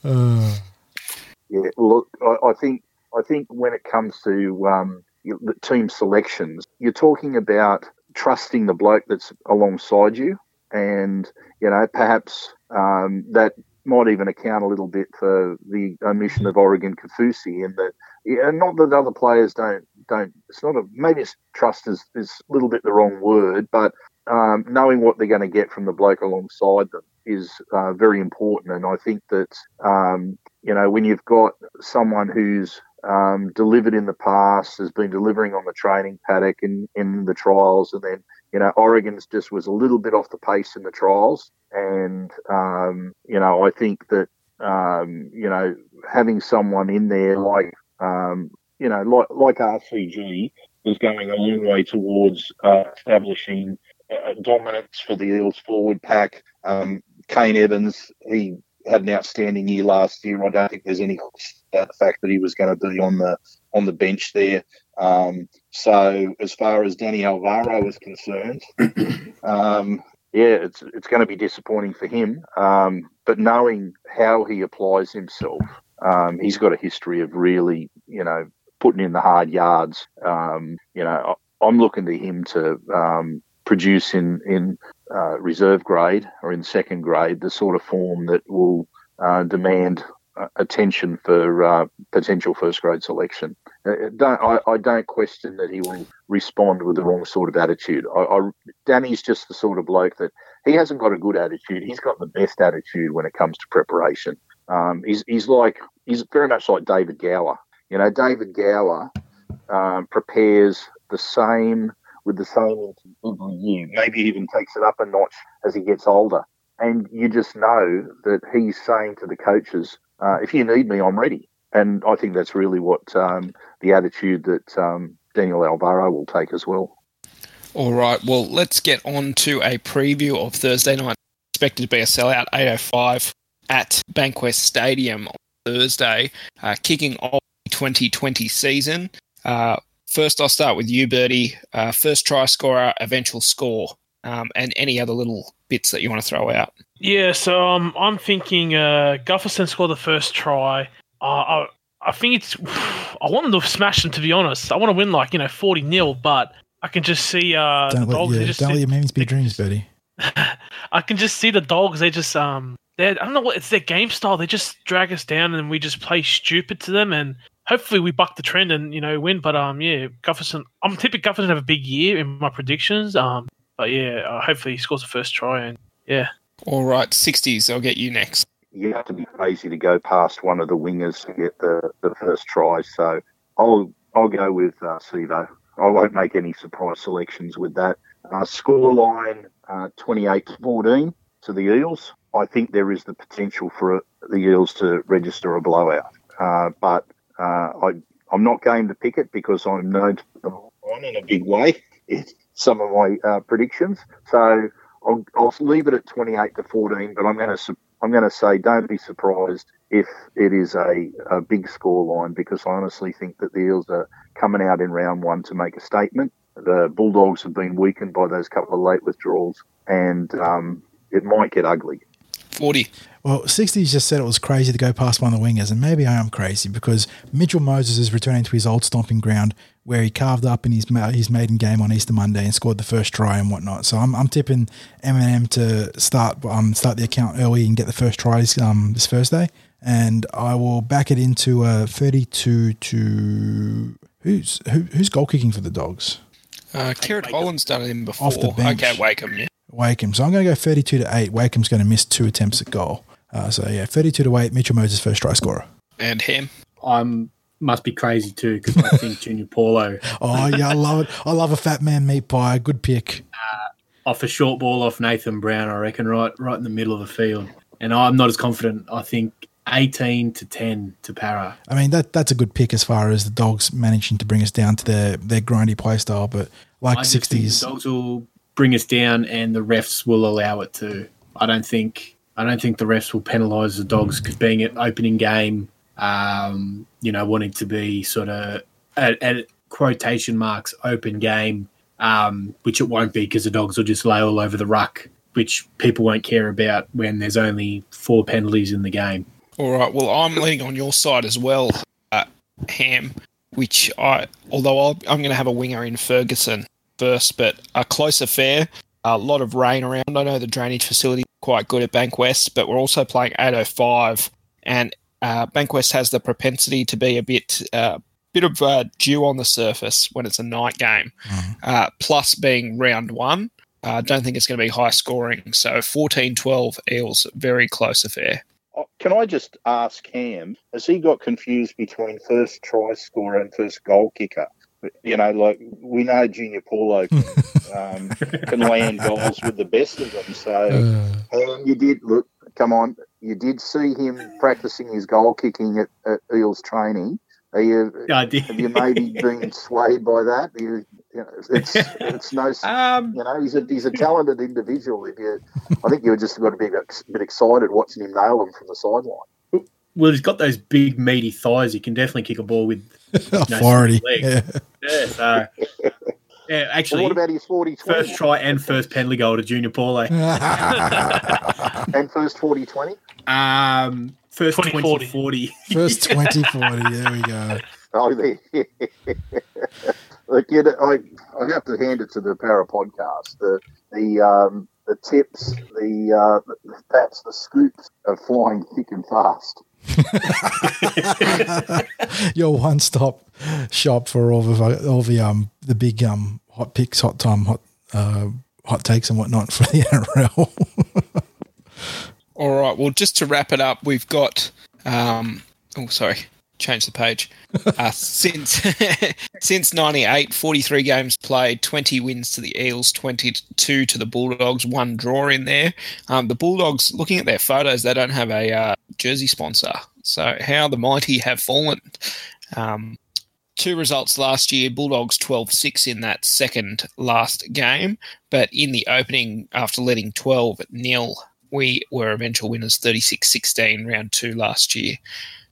Uh. (laughs) Yeah, look, I, I, think I think when it comes to um, the team selections, you're talking about trusting the bloke that's alongside you, and you know perhaps um, that might even account a little bit for the omission of Oregon Kaufusi, and that yeah, not that other players don't don't. It's not a maybe it's trust is is a little bit the wrong word, but um, knowing what they're going to get from the bloke alongside them is uh, very important. And I think that um, you know when you've got someone who's um, delivered in the past, has been delivering on the training paddock in, in the trials, and then you know Oregon's just was a little bit off the pace in the trials, and um, you know I think that um, you know having someone in there like um, you know like like RCG was going a long way towards uh, establishing uh, dominance for the Eels forward pack. Um, Kane Evans, he had an outstanding year last year. I don't think there's any about the fact that he was going to be on the on the bench there. Um, so as far as Danny Alvaro is concerned, (coughs) um, yeah, it's it's going to be disappointing for him. Um, but knowing how he applies himself, um, he's got a history of really, you know, putting in the hard yards. Um, you know, I'm looking to him to um, produce in in uh, reserve grade or in second grade the sort of form that will uh, demand uh, attention for uh, potential first grade selection. Uh, don't, I, I, don't question that he will respond with the wrong sort of attitude. I, I, Danny's just the sort of bloke that he hasn't got a good attitude. He's got the best attitude when it comes to preparation. Um, he's, he's like he's very much like David Gower. You know, David Gower um, prepares the same with the same every year. Maybe even takes it up a notch as he gets older. And you just know that he's saying to the coaches, uh, if you need me, I'm ready. And I think that's really what um, the attitude that um, Daniel Alvaro will take as well. All right. Well, let's get on to a preview of Thursday night. Expected to be a sellout, 8:05 at Bankwest Stadium on Thursday, uh, kicking off 2020 season. Uh, first, I'll start with you, Bertie. Uh, first try scorer, eventual score, um, and any other little bits that you want to throw out. Yeah, so um, I'm thinking uh, Gutherson scored the first try. Uh, I, I think it's. (sighs) I want them to smash them. To be honest, I want to win like you know forty 0 but I can just see uh, Don't the let, dogs. your, they just don't let your memes be dreams, Bertie. (laughs) I can just see the dogs. They just um, they I don't know what it's their game style. They just drag us down and we just play stupid to them. And hopefully we buck the trend and you know win. But um, yeah, Gutherson. I'm tipping Gutherson to have a big year in my predictions. Um, but yeah, uh, hopefully he scores the first try and yeah. All right, 60s. I'll get you next. You have to be crazy to go past one of the wingers to get the, the first try. So I'll I'll go with uh, Sivo. I won't make any surprise selections with that. Uh, score line uh, 28 to 14 to the Eels. I think there is the potential for the Eels to register a blowout. Uh, but uh, I, I'm not going to pick it because I'm known to them on in a big way in some of my uh, predictions. So I'll, I'll leave it at 28 to 14, but I'm going to I'm going to say don't be surprised if it is a, a big score line because I honestly think that the Eels are coming out in round one to make a statement. The Bulldogs have been weakened by those couple of late withdrawals, and um, it might get ugly. 40. Well, 60s just said it was crazy to go past one of the wingers, and maybe I am crazy because Mitchell Moses is returning to his old stomping ground where he carved up in his ma- his maiden game on Easter Monday and scored the first try and whatnot. So I'm, I'm tipping Eminem to start um, start the account early and get the first tries um, this Thursday, and I will back it into a 32 to who's who, who's goal kicking for the Dogs. Uh, Kerrod Holland's done him before. Off the bench. Okay, Wakeham, yeah. Wakeham. So I'm going to go 32 to 8. Wakeham's going to miss two attempts at goal. Uh, so yeah, 32 to 8. Mitchell Moses first try scorer. And him. I'm must be crazy too because I think Junior Paulo Oh yeah, I love it. I love a fat man meat pie. Good pick. off a short ball off Nathan Brown, I reckon, right right in the middle of the field. And I'm not as confident. I think 18 to 10 to Para. I mean that that's a good pick as far as the dogs managing to bring us down to their their grindy play style. But like I just think the 60s, dogs will bring us down, and the refs will allow it to. I don't think I don't think the refs will penalise the dogs because being an opening game, um, you know, wanting to be sort of at, at quotation marks open game, um, which it won't be because the dogs will just lay all over the ruck, which people won't care about when there's only four penalties in the game. All right. Well, I'm leaning on your side as well, uh, Ham. Which I, although I'll, I'm going to have a winger in Ferguson first, but a close affair. A lot of rain around. I know the drainage facility quite good at Bankwest, but we're also playing 805, and uh, Bankwest has the propensity to be a bit, uh, bit of uh, dew on the surface when it's a night game. Uh, plus, being round one, I don't think it's going to be high scoring. So 14-12 Eels, very close affair. Oh, Can I just ask Cam, has he got confused between first try scorer and first goal kicker? You know, like we know Junior Paulo can, (laughs) um, can land goals with the best of them. So, Uh, and you did look, come on, you did see him practicing his goal kicking at, at Eels training. Are you, I did. have you maybe (laughs) been swayed by that? You, you know, it's it's no, Um, you know, he's a he's a talented individual. If you, I think you were just got to be a bit, bit excited watching him nail them from the sideline. well, he's got those big meaty thighs. He can definitely kick a ball with. (laughs) authority. leg. Yeah. Yeah, so yeah, Well, actually, what about his 40 first try and first penalty goal to Junior Paulo. (laughs) and first 40 20? Um, first 20, 20, 40. 40. First (laughs) 20 40. There we go. Oh, there. Look, you know, I, I have to hand it to the Para podcast. The the um, the tips, the uh, the that's the scoops are flying thick and fast. Your one stop shop for all the all the um the big um hot picks, hot time, hot uh, hot takes and whatnot (laughs) for the NRL. All right. Well, just to wrap it up, we've got. Um, oh, sorry. Change the page. Uh, (laughs) since (laughs) since 98, 43 games played, 20 wins to the Eels, 22 to the Bulldogs, one draw in there. Um, the Bulldogs, looking at their photos, they don't have a uh, jersey sponsor. So, how the mighty have fallen. Um, two results last year Bulldogs 12 6 in that second last game, but in the opening, after letting 12 nil we were eventual winners 36 16 round two last year.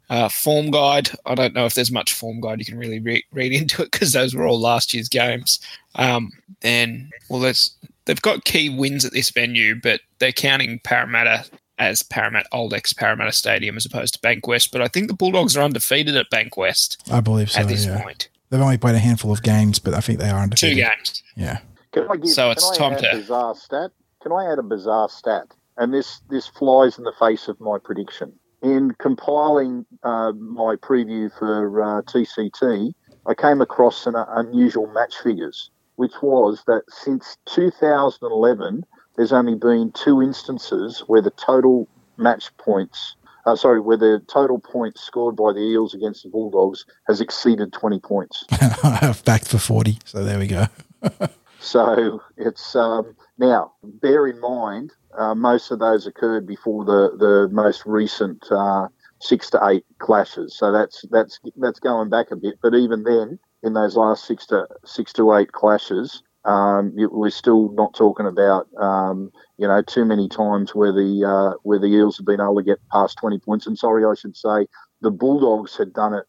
Uh, form guide, I don't know if there's much form guide you can really re- read into it because those were all last year's games. Um, then, well, there's, they've got key wins at this venue, but they're counting Parramatta as Parramatta Old Ex Parramatta Stadium as opposed to Bankwest. But I think the Bulldogs are undefeated at Bankwest I believe so. at this yeah. point. They've only played a handful of games, but I think they are undefeated. Two undefeated. games. Yeah. Can I give, So can it's I time add to- a bizarre stat? Can I add a bizarre stat? And this this flies in the face of my prediction. In compiling uh, my preview for uh, TCT, I came across an unusual match figures, which was that since 2011, there's only been two instances where the total match points, uh, sorry, where the total points scored by the Eels against the Bulldogs has exceeded 20 points. (laughs) Back for 40. So there we go. (laughs) So it's um, now bear in mind uh, most of those occurred before the the most recent uh, six to eight clashes. So that's that's that's going back a bit. But even then, in those last six to six to eight clashes, um, you- we're still not talking about um, you know too many times where the uh, where the Eels have been able to get past twenty points. And sorry, I should say the Bulldogs had done it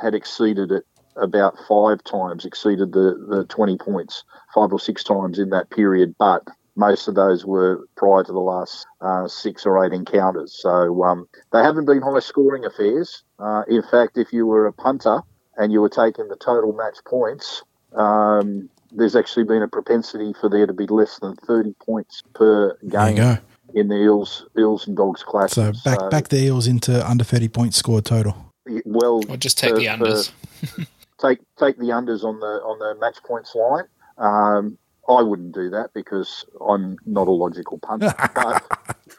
had exceeded it about five times, exceeded the, the 20 points five or six times in that period, but most of those were prior to the last uh, six or eight encounters. So um, they haven't been high scoring affairs. Uh, in fact, if you were a punter and you were taking the total match points, um, there's actually been a propensity for there to be less than 30 points per There you game go. in the Eels, Eels and Dogs classes. So back back the Eels into under 30 points score total. well, Or just take for- the unders. (laughs) take take the unders on the on the match points line. Um, I wouldn't do that because I'm not a logical punter. but (laughs)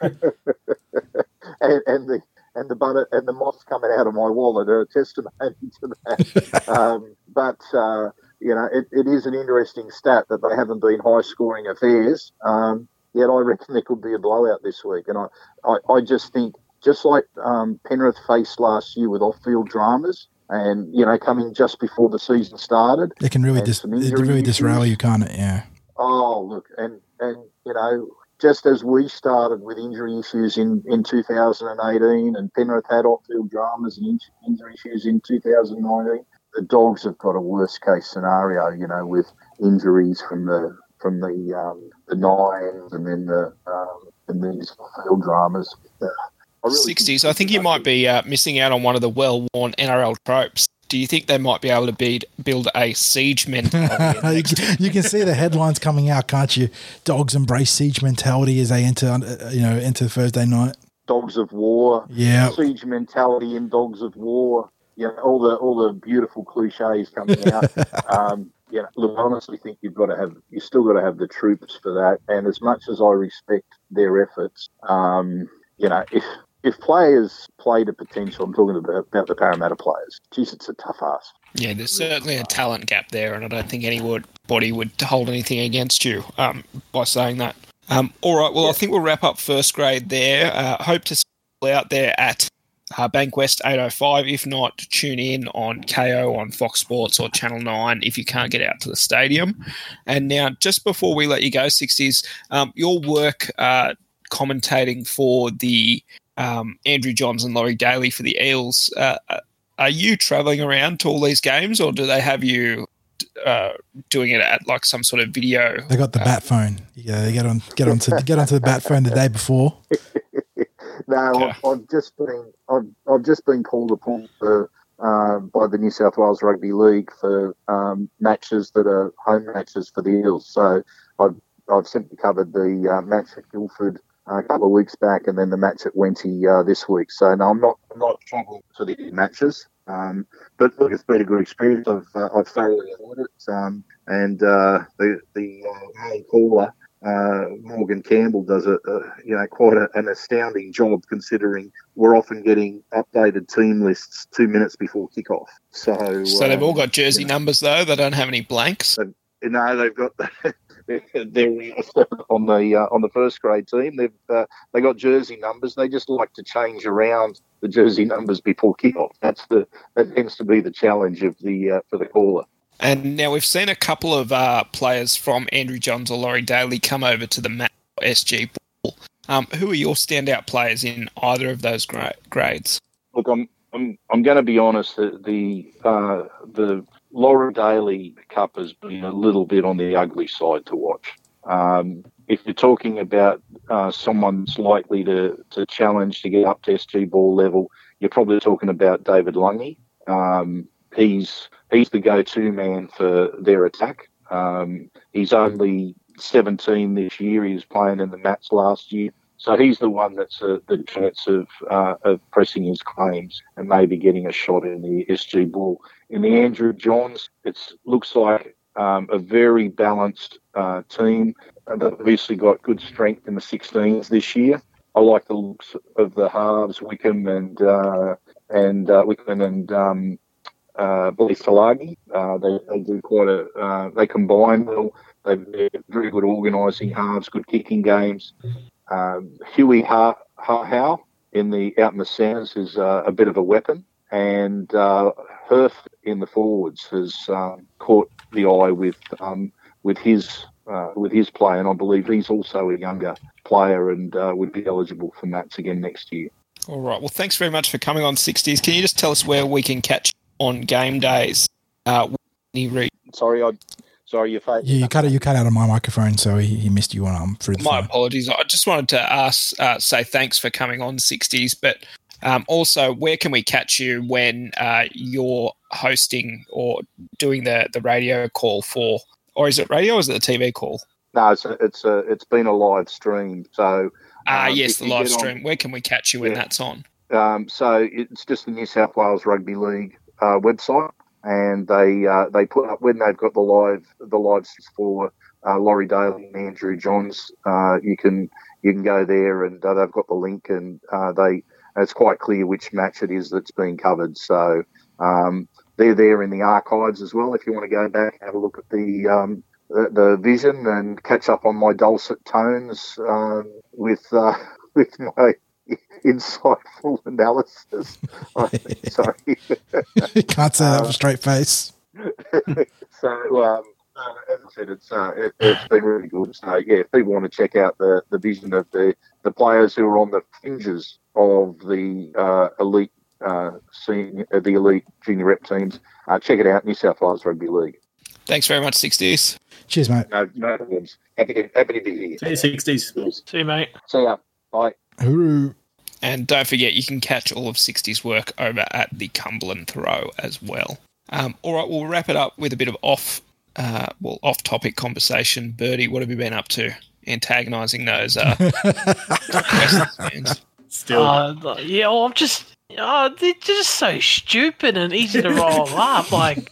and, and the and the butter and the moths coming out of my wallet are a testimony (laughs) to that. um, but uh, you know, it, it is an interesting stat that they haven't been high scoring affairs. Um, yet I reckon there could be a blowout this week, and I I, I just think just like um, Penrith faced last year with off field dramas. And you know, coming just before the season started, It can really dis- it really disrail you, can't it? Yeah. Oh, look, and and you know, just as we started with injury issues in, in 2018, and Penrith had off-field dramas and in- injury issues in 2019, the Dogs have got a worst-case scenario. You know, with injuries from the from the um, the nines and then the um, and these off-field dramas. Uh, I really 60s. I think you might be uh, missing out on one of the well worn NRL tropes. Do you think they might be able to beat, build a siege mentality? (laughs) you, can, you can see the (laughs) headlines coming out, can't you? Dogs embrace siege mentality as they enter, uh, you know, enter Thursday night. Dogs of War. Yeah. siege mentality in Dogs of War. You know, all the all the beautiful cliches coming out. (laughs) um, you know, look, I honestly think you've got to have you still got to have the troops for that. And as much as I respect their efforts, um, you know, if if players play to potential, I'm talking about, the Parramatta players. Geez, it's a tough ask. Yeah, there's certainly a talent gap there, and I don't think anybody would hold anything against you um, by saying that. Um, all right, well, I think we'll wrap up first grade there. Uh, hope to see you out there at uh, Bankwest 805. If not, tune in on KO on Fox Sports or Channel 9 if you can't get out to the stadium. And now, just before we let you go, 60s, um, your work uh, commentating for the um, Andrew Johns and Laurie Daley for the Eels. Uh, are you traveling around to all these games, or do they have you uh, doing it at like some sort of video? They got the bat phone. Yeah, they get on get onto (laughs) get onto the bat phone the day before. (laughs) No, Yeah. I've, I've just been I've, I've just been called upon for, uh, by the New South Wales Rugby League for um, matches that are home matches for the Eels. So I've I've simply covered the uh, match at Guildford uh, a couple of weeks back, and then the match at Wenty uh, this week. So no, I'm not I'm not travelling to the matches. Um, but look, it's been a good experience. I've uh, I've thoroughly enjoyed it. Um, and uh, the the uh, main caller uh, Morgan Campbell does a, a you know quite a, an astounding job considering we're often getting updated team lists two minutes before kickoff. So So they've um, all got jersey yeah. numbers though. They don't have any blanks. you know they've got (laughs) (laughs) they're, they're a step up on the uh, on the first grade team. They've uh, they got jersey numbers. They just like to change around the jersey numbers before kickoff. That's the that tends to be the challenge of the uh, for the caller. And now we've seen a couple of uh, players from Andrew Johns or Laurie Daley come over to the Mac SG ball. Um, who are your standout players in either of those gra- grades? Look, I'm I'm I'm going to be honest. The the, Laurie Daley Cup has been a little bit on the ugly side to watch. Um, if you're talking about uh, someone's likely to, to challenge to get up to SG ball level, you're probably talking about David Lungy. Um, he's he's the go-to man for their attack. Um, he's only 17 this year. He was playing in the Mats last year. So he's the one that's a, the chance of, uh, of pressing his claims and maybe getting a shot in the SG ball. In the Andrew Johns, it looks like um, a very balanced uh, team. They've obviously got good strength in the 16s this year. I like the looks of the halves, Wickham and uh, and uh, Wickham and um, uh, Billy Salagi. Uh, they, they do quite a uh, they combine well. They're very good organising halves, good kicking games. Um, Huey Ha Ha in the out in the centres is uh, a bit of a weapon, and uh, Hirth in the forwards has um, caught the eye with um, with his uh, with his play, and I believe he's also a younger player and uh, would be eligible for Mats again next year. All right. Well, thanks very much for coming on 60s. Can you just tell us where we can catch on game days? Uh, Sorry, I Sorry, you yeah, you cut it. You cut out of my microphone, so he, he missed you on um through the. My phone. apologies. I just wanted to ask, uh, say thanks for coming on sixties, but um, also where can we catch you when uh, you're hosting or doing the the radio call for, or is it radio or is it the TV call? No, it's a, it's a, it's been a live stream. So ah, um, yes, the live stream. On, where can we catch you when yeah. that's on? Um, so it's just the New South Wales Rugby League uh, website and they uh, they put up when they've got the live the lives for uh, Laurie Daley and Andrew Johns. Uh, you can you can go there and uh, they've got the link and uh, they it's quite clear which match it is that's being covered. So um, they're there in the archives as well. If you want to go back and have a look at the um, the, the, vision and catch up on my dulcet tones um, with uh, (laughs) with my (laughs) insightful analysis. (laughs) sorry. you (laughs) can't say that with a straight face. so, um, uh, as I said, it's uh, it, has been really good. So, yeah, if people want to check out the, the vision of the, the players who are on the fringes of the uh, elite uh, senior, uh, the elite junior rep teams, uh, check it out, New South Wales Rugby League. Thanks very much, 60s. Cheers, mate. No, no problems. Happy to, happy to be here. See you, 60s. See you, mate. See ya. Bye. Hooroo. And don't forget, you can catch all of 60's work over at the Cumberland Throw as well. Um, all right, we'll wrap it up with a bit of off, uh, well, off-topic conversation. Birdie, what have you been up to? Antagonising those uh, (laughs) fans. Still, uh, yeah. Well, I'm just, oh, they're just so stupid and easy to roll up. Like,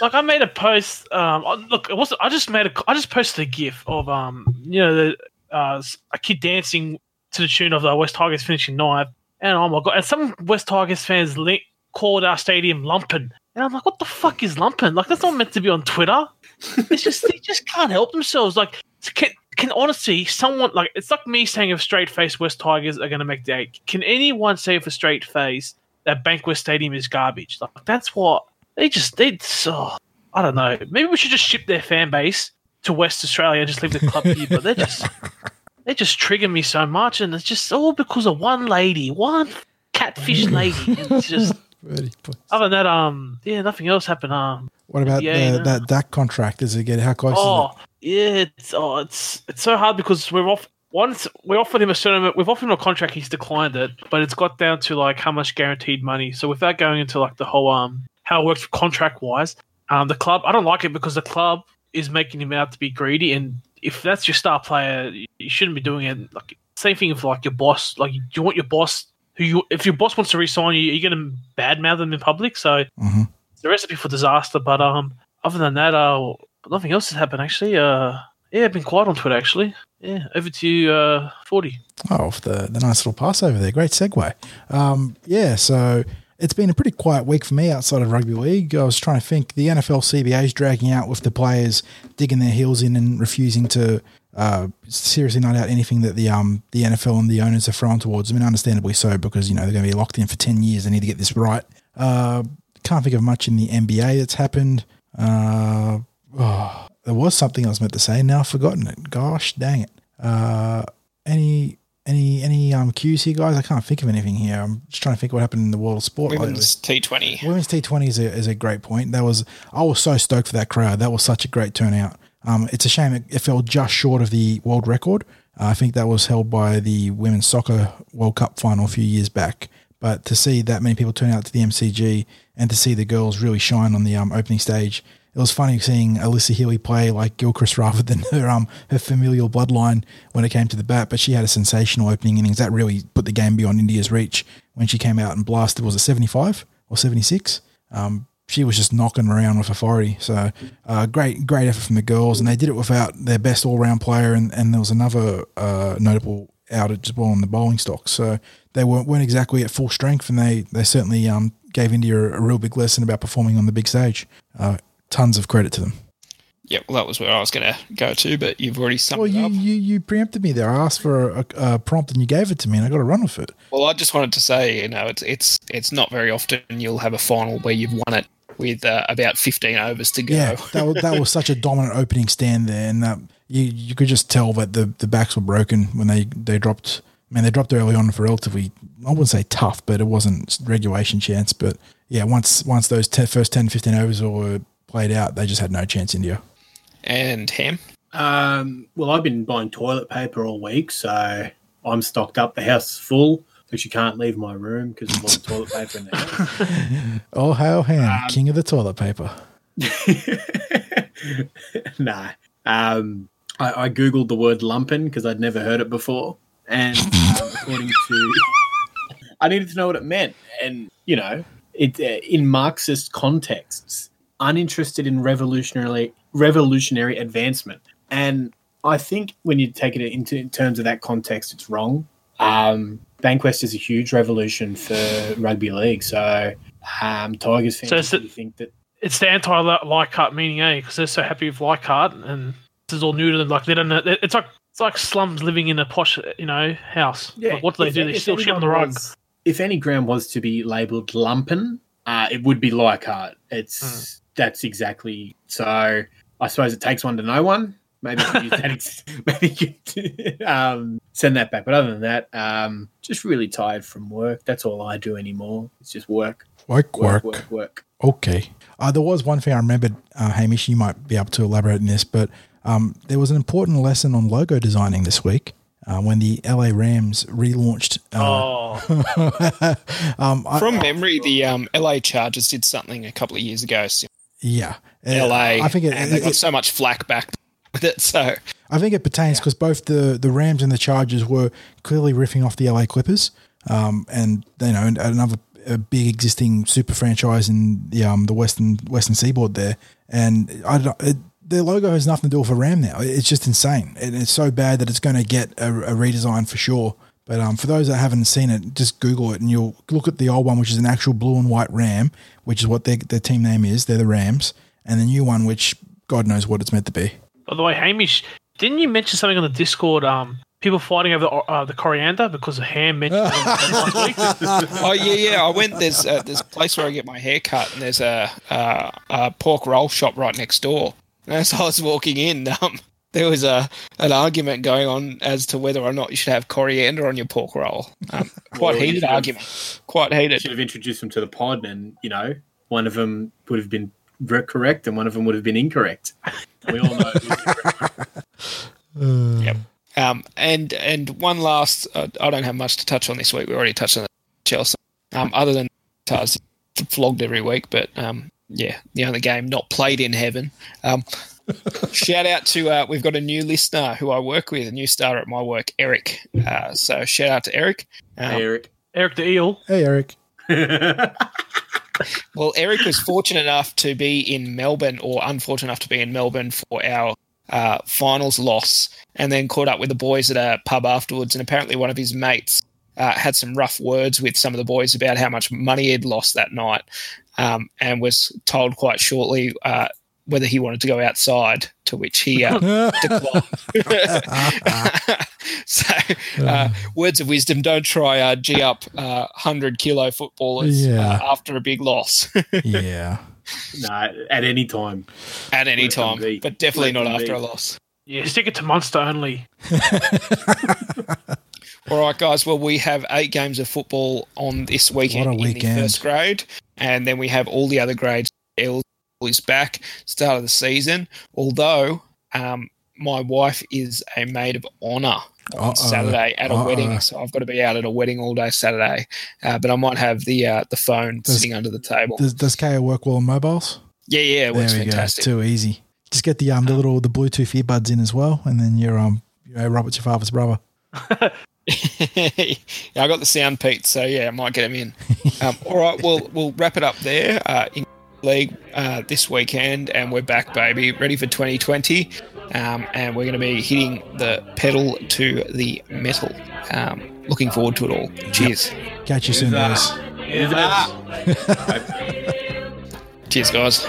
like I made a post. Um, look, it was I just made a. I just posted a GIF of um, you know, the uh, a kid dancing to the tune of the West Tigers finishing ninth. And oh my god! And some West Tigers fans called our stadium lumping, and I'm like, what the fuck is lumping? Like that's not meant to be on Twitter. It's just they just can't help themselves. Like can, can honestly someone like it's like me saying if straight face West Tigers are going to make the eight. Can anyone say with a straight face that Bankwest Stadium is garbage? Like that's what they just they. Oh, I don't know. Maybe we should just ship their fan base to West Australia and just leave the club here. But they're just (laughs) they just trigger me so much, and it's just all because of one lady, one catfish (laughs) lady. it's just other than that, um, yeah, nothing else happened. Um, what about yeah, the, that that contract? Is it get how close? Oh, yeah, it's oh, it's it's so hard because we're off. Once we offered him a certain, amount, we've offered him a contract. He's declined it, but it's got down to like how much guaranteed money. So without going into like the whole um how it works contract wise, um the club I don't like it because the club is making him out to be greedy and if that's your star player, you shouldn't be doing it. Like same thing for like your boss. Like you want your boss who you if your boss wants to resign you, you're going to badmouth them in public. So mm-hmm. it's a recipe for disaster. But um, other than that, uh, nothing else has happened actually. Uh, yeah, I've been quiet on Twitter actually. Yeah, over to uh, forty. Oh, the the nice little pass over there. Great segue. Um, yeah, so it's been a pretty quiet week for me outside of rugby league. I was trying to think. The NFL CBA is dragging out with the players digging their heels in and refusing to uh, seriously not out anything that the um the NFL and the owners are thrown towards. I mean, understandably so because you know they're going to be locked in for ten years. They need to get this right. Uh, can't think of much in the NBA that's happened. Uh, oh, there was something I was meant to say. Now I've forgotten it. Gosh, dang it. Uh, any any any um cues here, guys? I can't think of anything here. I'm just trying to think what happened in the world of sport. Women's T Twenty. Women's T Twenty is a is a great point. That was I was so stoked for that crowd. That was such a great turnout. Um, it's a shame it, it fell just short of the world record. Uh, I think that was held by the Women's Soccer World Cup final a few years back. But to see that many people turn out to the MCG and to see the girls really shine on the um, opening stage, it was funny seeing Alyssa Healy play like Gilchrist rather than her um her familial bloodline when it came to the bat. But she had a sensational opening innings that really put the game beyond India's reach when she came out and blasted. Was it seventy five or seventy six? Um, she was just knocking around with authority. So uh, great, great effort from the girls, and they did it without their best all-round player, and, and there was another uh, notable outage as well the bowling stock. So they weren't, weren't exactly at full strength, and they they certainly um, gave India a, a, real big lesson about performing on the big stage. Uh, tons of credit to them. Yeah, well, that was where I was going to go to, but you've already summed well, you, up. you you preempted me there. I asked for a, a, prompt and you gave it to me, and I got to run with it. Well, I just wanted to say, you know, it's it's it's not very often you'll have a final where you've won it with uh, about 15 overs to go. Yeah, that was, that was such a dominant opening stand there, and that you you could just tell that the, the backs were broken when they, they dropped. I mean, they dropped early on for relatively, I wouldn't say tough, but it wasn't regulation chance. But yeah, once once those te- first 10, 15 overs were played out, they just had no chance, India. And Ham? Um, well, I've been buying toilet paper all week, so I'm stocked up. The house is full because you can't leave my room because there's a lot of toilet paper in there. (laughs) oh, hail Ham, um, king of the toilet paper. (laughs) nah. Um, I, I, googled the word lumpen because I'd never heard it before, and um, according to, (laughs) I needed to know what it meant, and you know, it uh, in Marxist contexts, uninterested in revolutionary revolutionary advancement, and I think when you take it into in terms of that context, it's wrong. Um, Bankwest is a huge revolution for rugby league. So um, Tigers fans so think that it's the anti Leichhardt meaning, eh? Because they're so happy with Leichhardt, and this is all new to them. Like they don't know. It's like it's like slums living in a posh, you know, house. Yeah. Like, what do they if, do? They still shit on the rug. Was, if any ground was to be labelled lumpen, uh, it would be Leichhardt. It's mm. That's exactly so. I suppose it takes one to know one. Maybe you that. (laughs) maybe you um, send that back. But other than that, um, just really tired from work. That's all I do anymore. It's just work, work, work, work, work. work. Okay. Uh, there was one thing I remembered, uh, Hamish. You might be able to elaborate on this, but um, there was an important lesson on logo designing this week. Uh, when the LA Rams relaunched. Uh, oh. (laughs) um, From I, memory, the um, LA Chargers did something a couple of years ago. Yeah, LA. I think it, and they got it, so much flack back with it. So I think it pertains because yeah. both the the Rams and the Chargers were clearly riffing off the LA Clippers, um, and you know another a big existing super franchise in the um the western western seaboard there, and I don't. It, their logo has nothing to do with a ram now. It's just insane, and it's so bad that it's going to get a, a redesign for sure. But um, for those that haven't seen it, just Google it and you'll look at the old one, which is an actual blue and white ram, which is what their, their team name is. They're the Rams, and the new one, which God knows what it's meant to be. By the way, Hamish, didn't you mention something on the Discord? Um, people fighting over the, uh, the coriander because of ham mentioned (laughs) last week. oh yeah, yeah. I went. There's uh, there's a place where I get my hair cut, and there's a, uh, a pork roll shop right next door. And as I was walking in, um, there was a an argument going on as to whether or not you should have coriander on your pork roll. Um, (laughs) quite well, heated argument. Quite heated. Should have introduced them to the pod, and you know, one of them would have been correct, and one of them would have been incorrect. We all know. uh. (laughs) Yep. Um, and and one last, uh, I don't have much to touch on this week. We already touched on Chelsea. Um, other than Tars flogged every week, but um, yeah, the only game not played in heaven. Um, shout out to uh, we've got a new listener who I work with, a new starter at my work, Eric. Uh, so shout out to Eric. Um, hey, Eric. Eric the Eel. Hey, Eric. (laughs) well, Eric was fortunate enough to be in Melbourne, or unfortunate enough to be in Melbourne for our uh, finals loss, and then caught up with the boys at a pub afterwards. And apparently, one of his mates uh, had some rough words with some of the boys about how much money he'd lost that night, um, and was told quite shortly uh, whether he wanted to go outside, to which he uh, (laughs) declined. (laughs) (laughs) so, uh, words of wisdom: don't try uh, g up uh, hundred kilo footballers uh, yeah. after a big loss. yeah. No, at any time. At any Let time, but definitely Let not after be. a loss. Yeah, stick it to Monster only. All right, guys. Well, we have eight games of football on this weekend, in the first grade, and then we have all the other grades is back, start of the season. Although um, my wife is a maid of honor on Uh-oh. Saturday at a Uh-oh. wedding, so I've got to be out at a wedding all day Saturday. Uh, but I might have the uh, the phone Does- sitting under the table. Does, does KO work well on mobiles? yeah, yeah, it works there we fantastic. go. Too easy. Just get the um the little the Bluetooth earbuds in as well, and then you're um you know, Robert's your father's brother. (laughs) yeah, I got the sound Pete, so yeah, I might get him in. (laughs) Um, all right, we'll we'll wrap it up there. Uh, in league uh, this weekend, and we're back, baby, ready for 2020. Um, and we're going to be hitting the pedal to the metal. Um, looking forward to it all. Cheers. Catch you soon, guys. (laughs) Cheers, guys.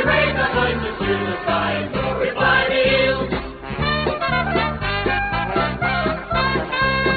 we raise our voices to the sky.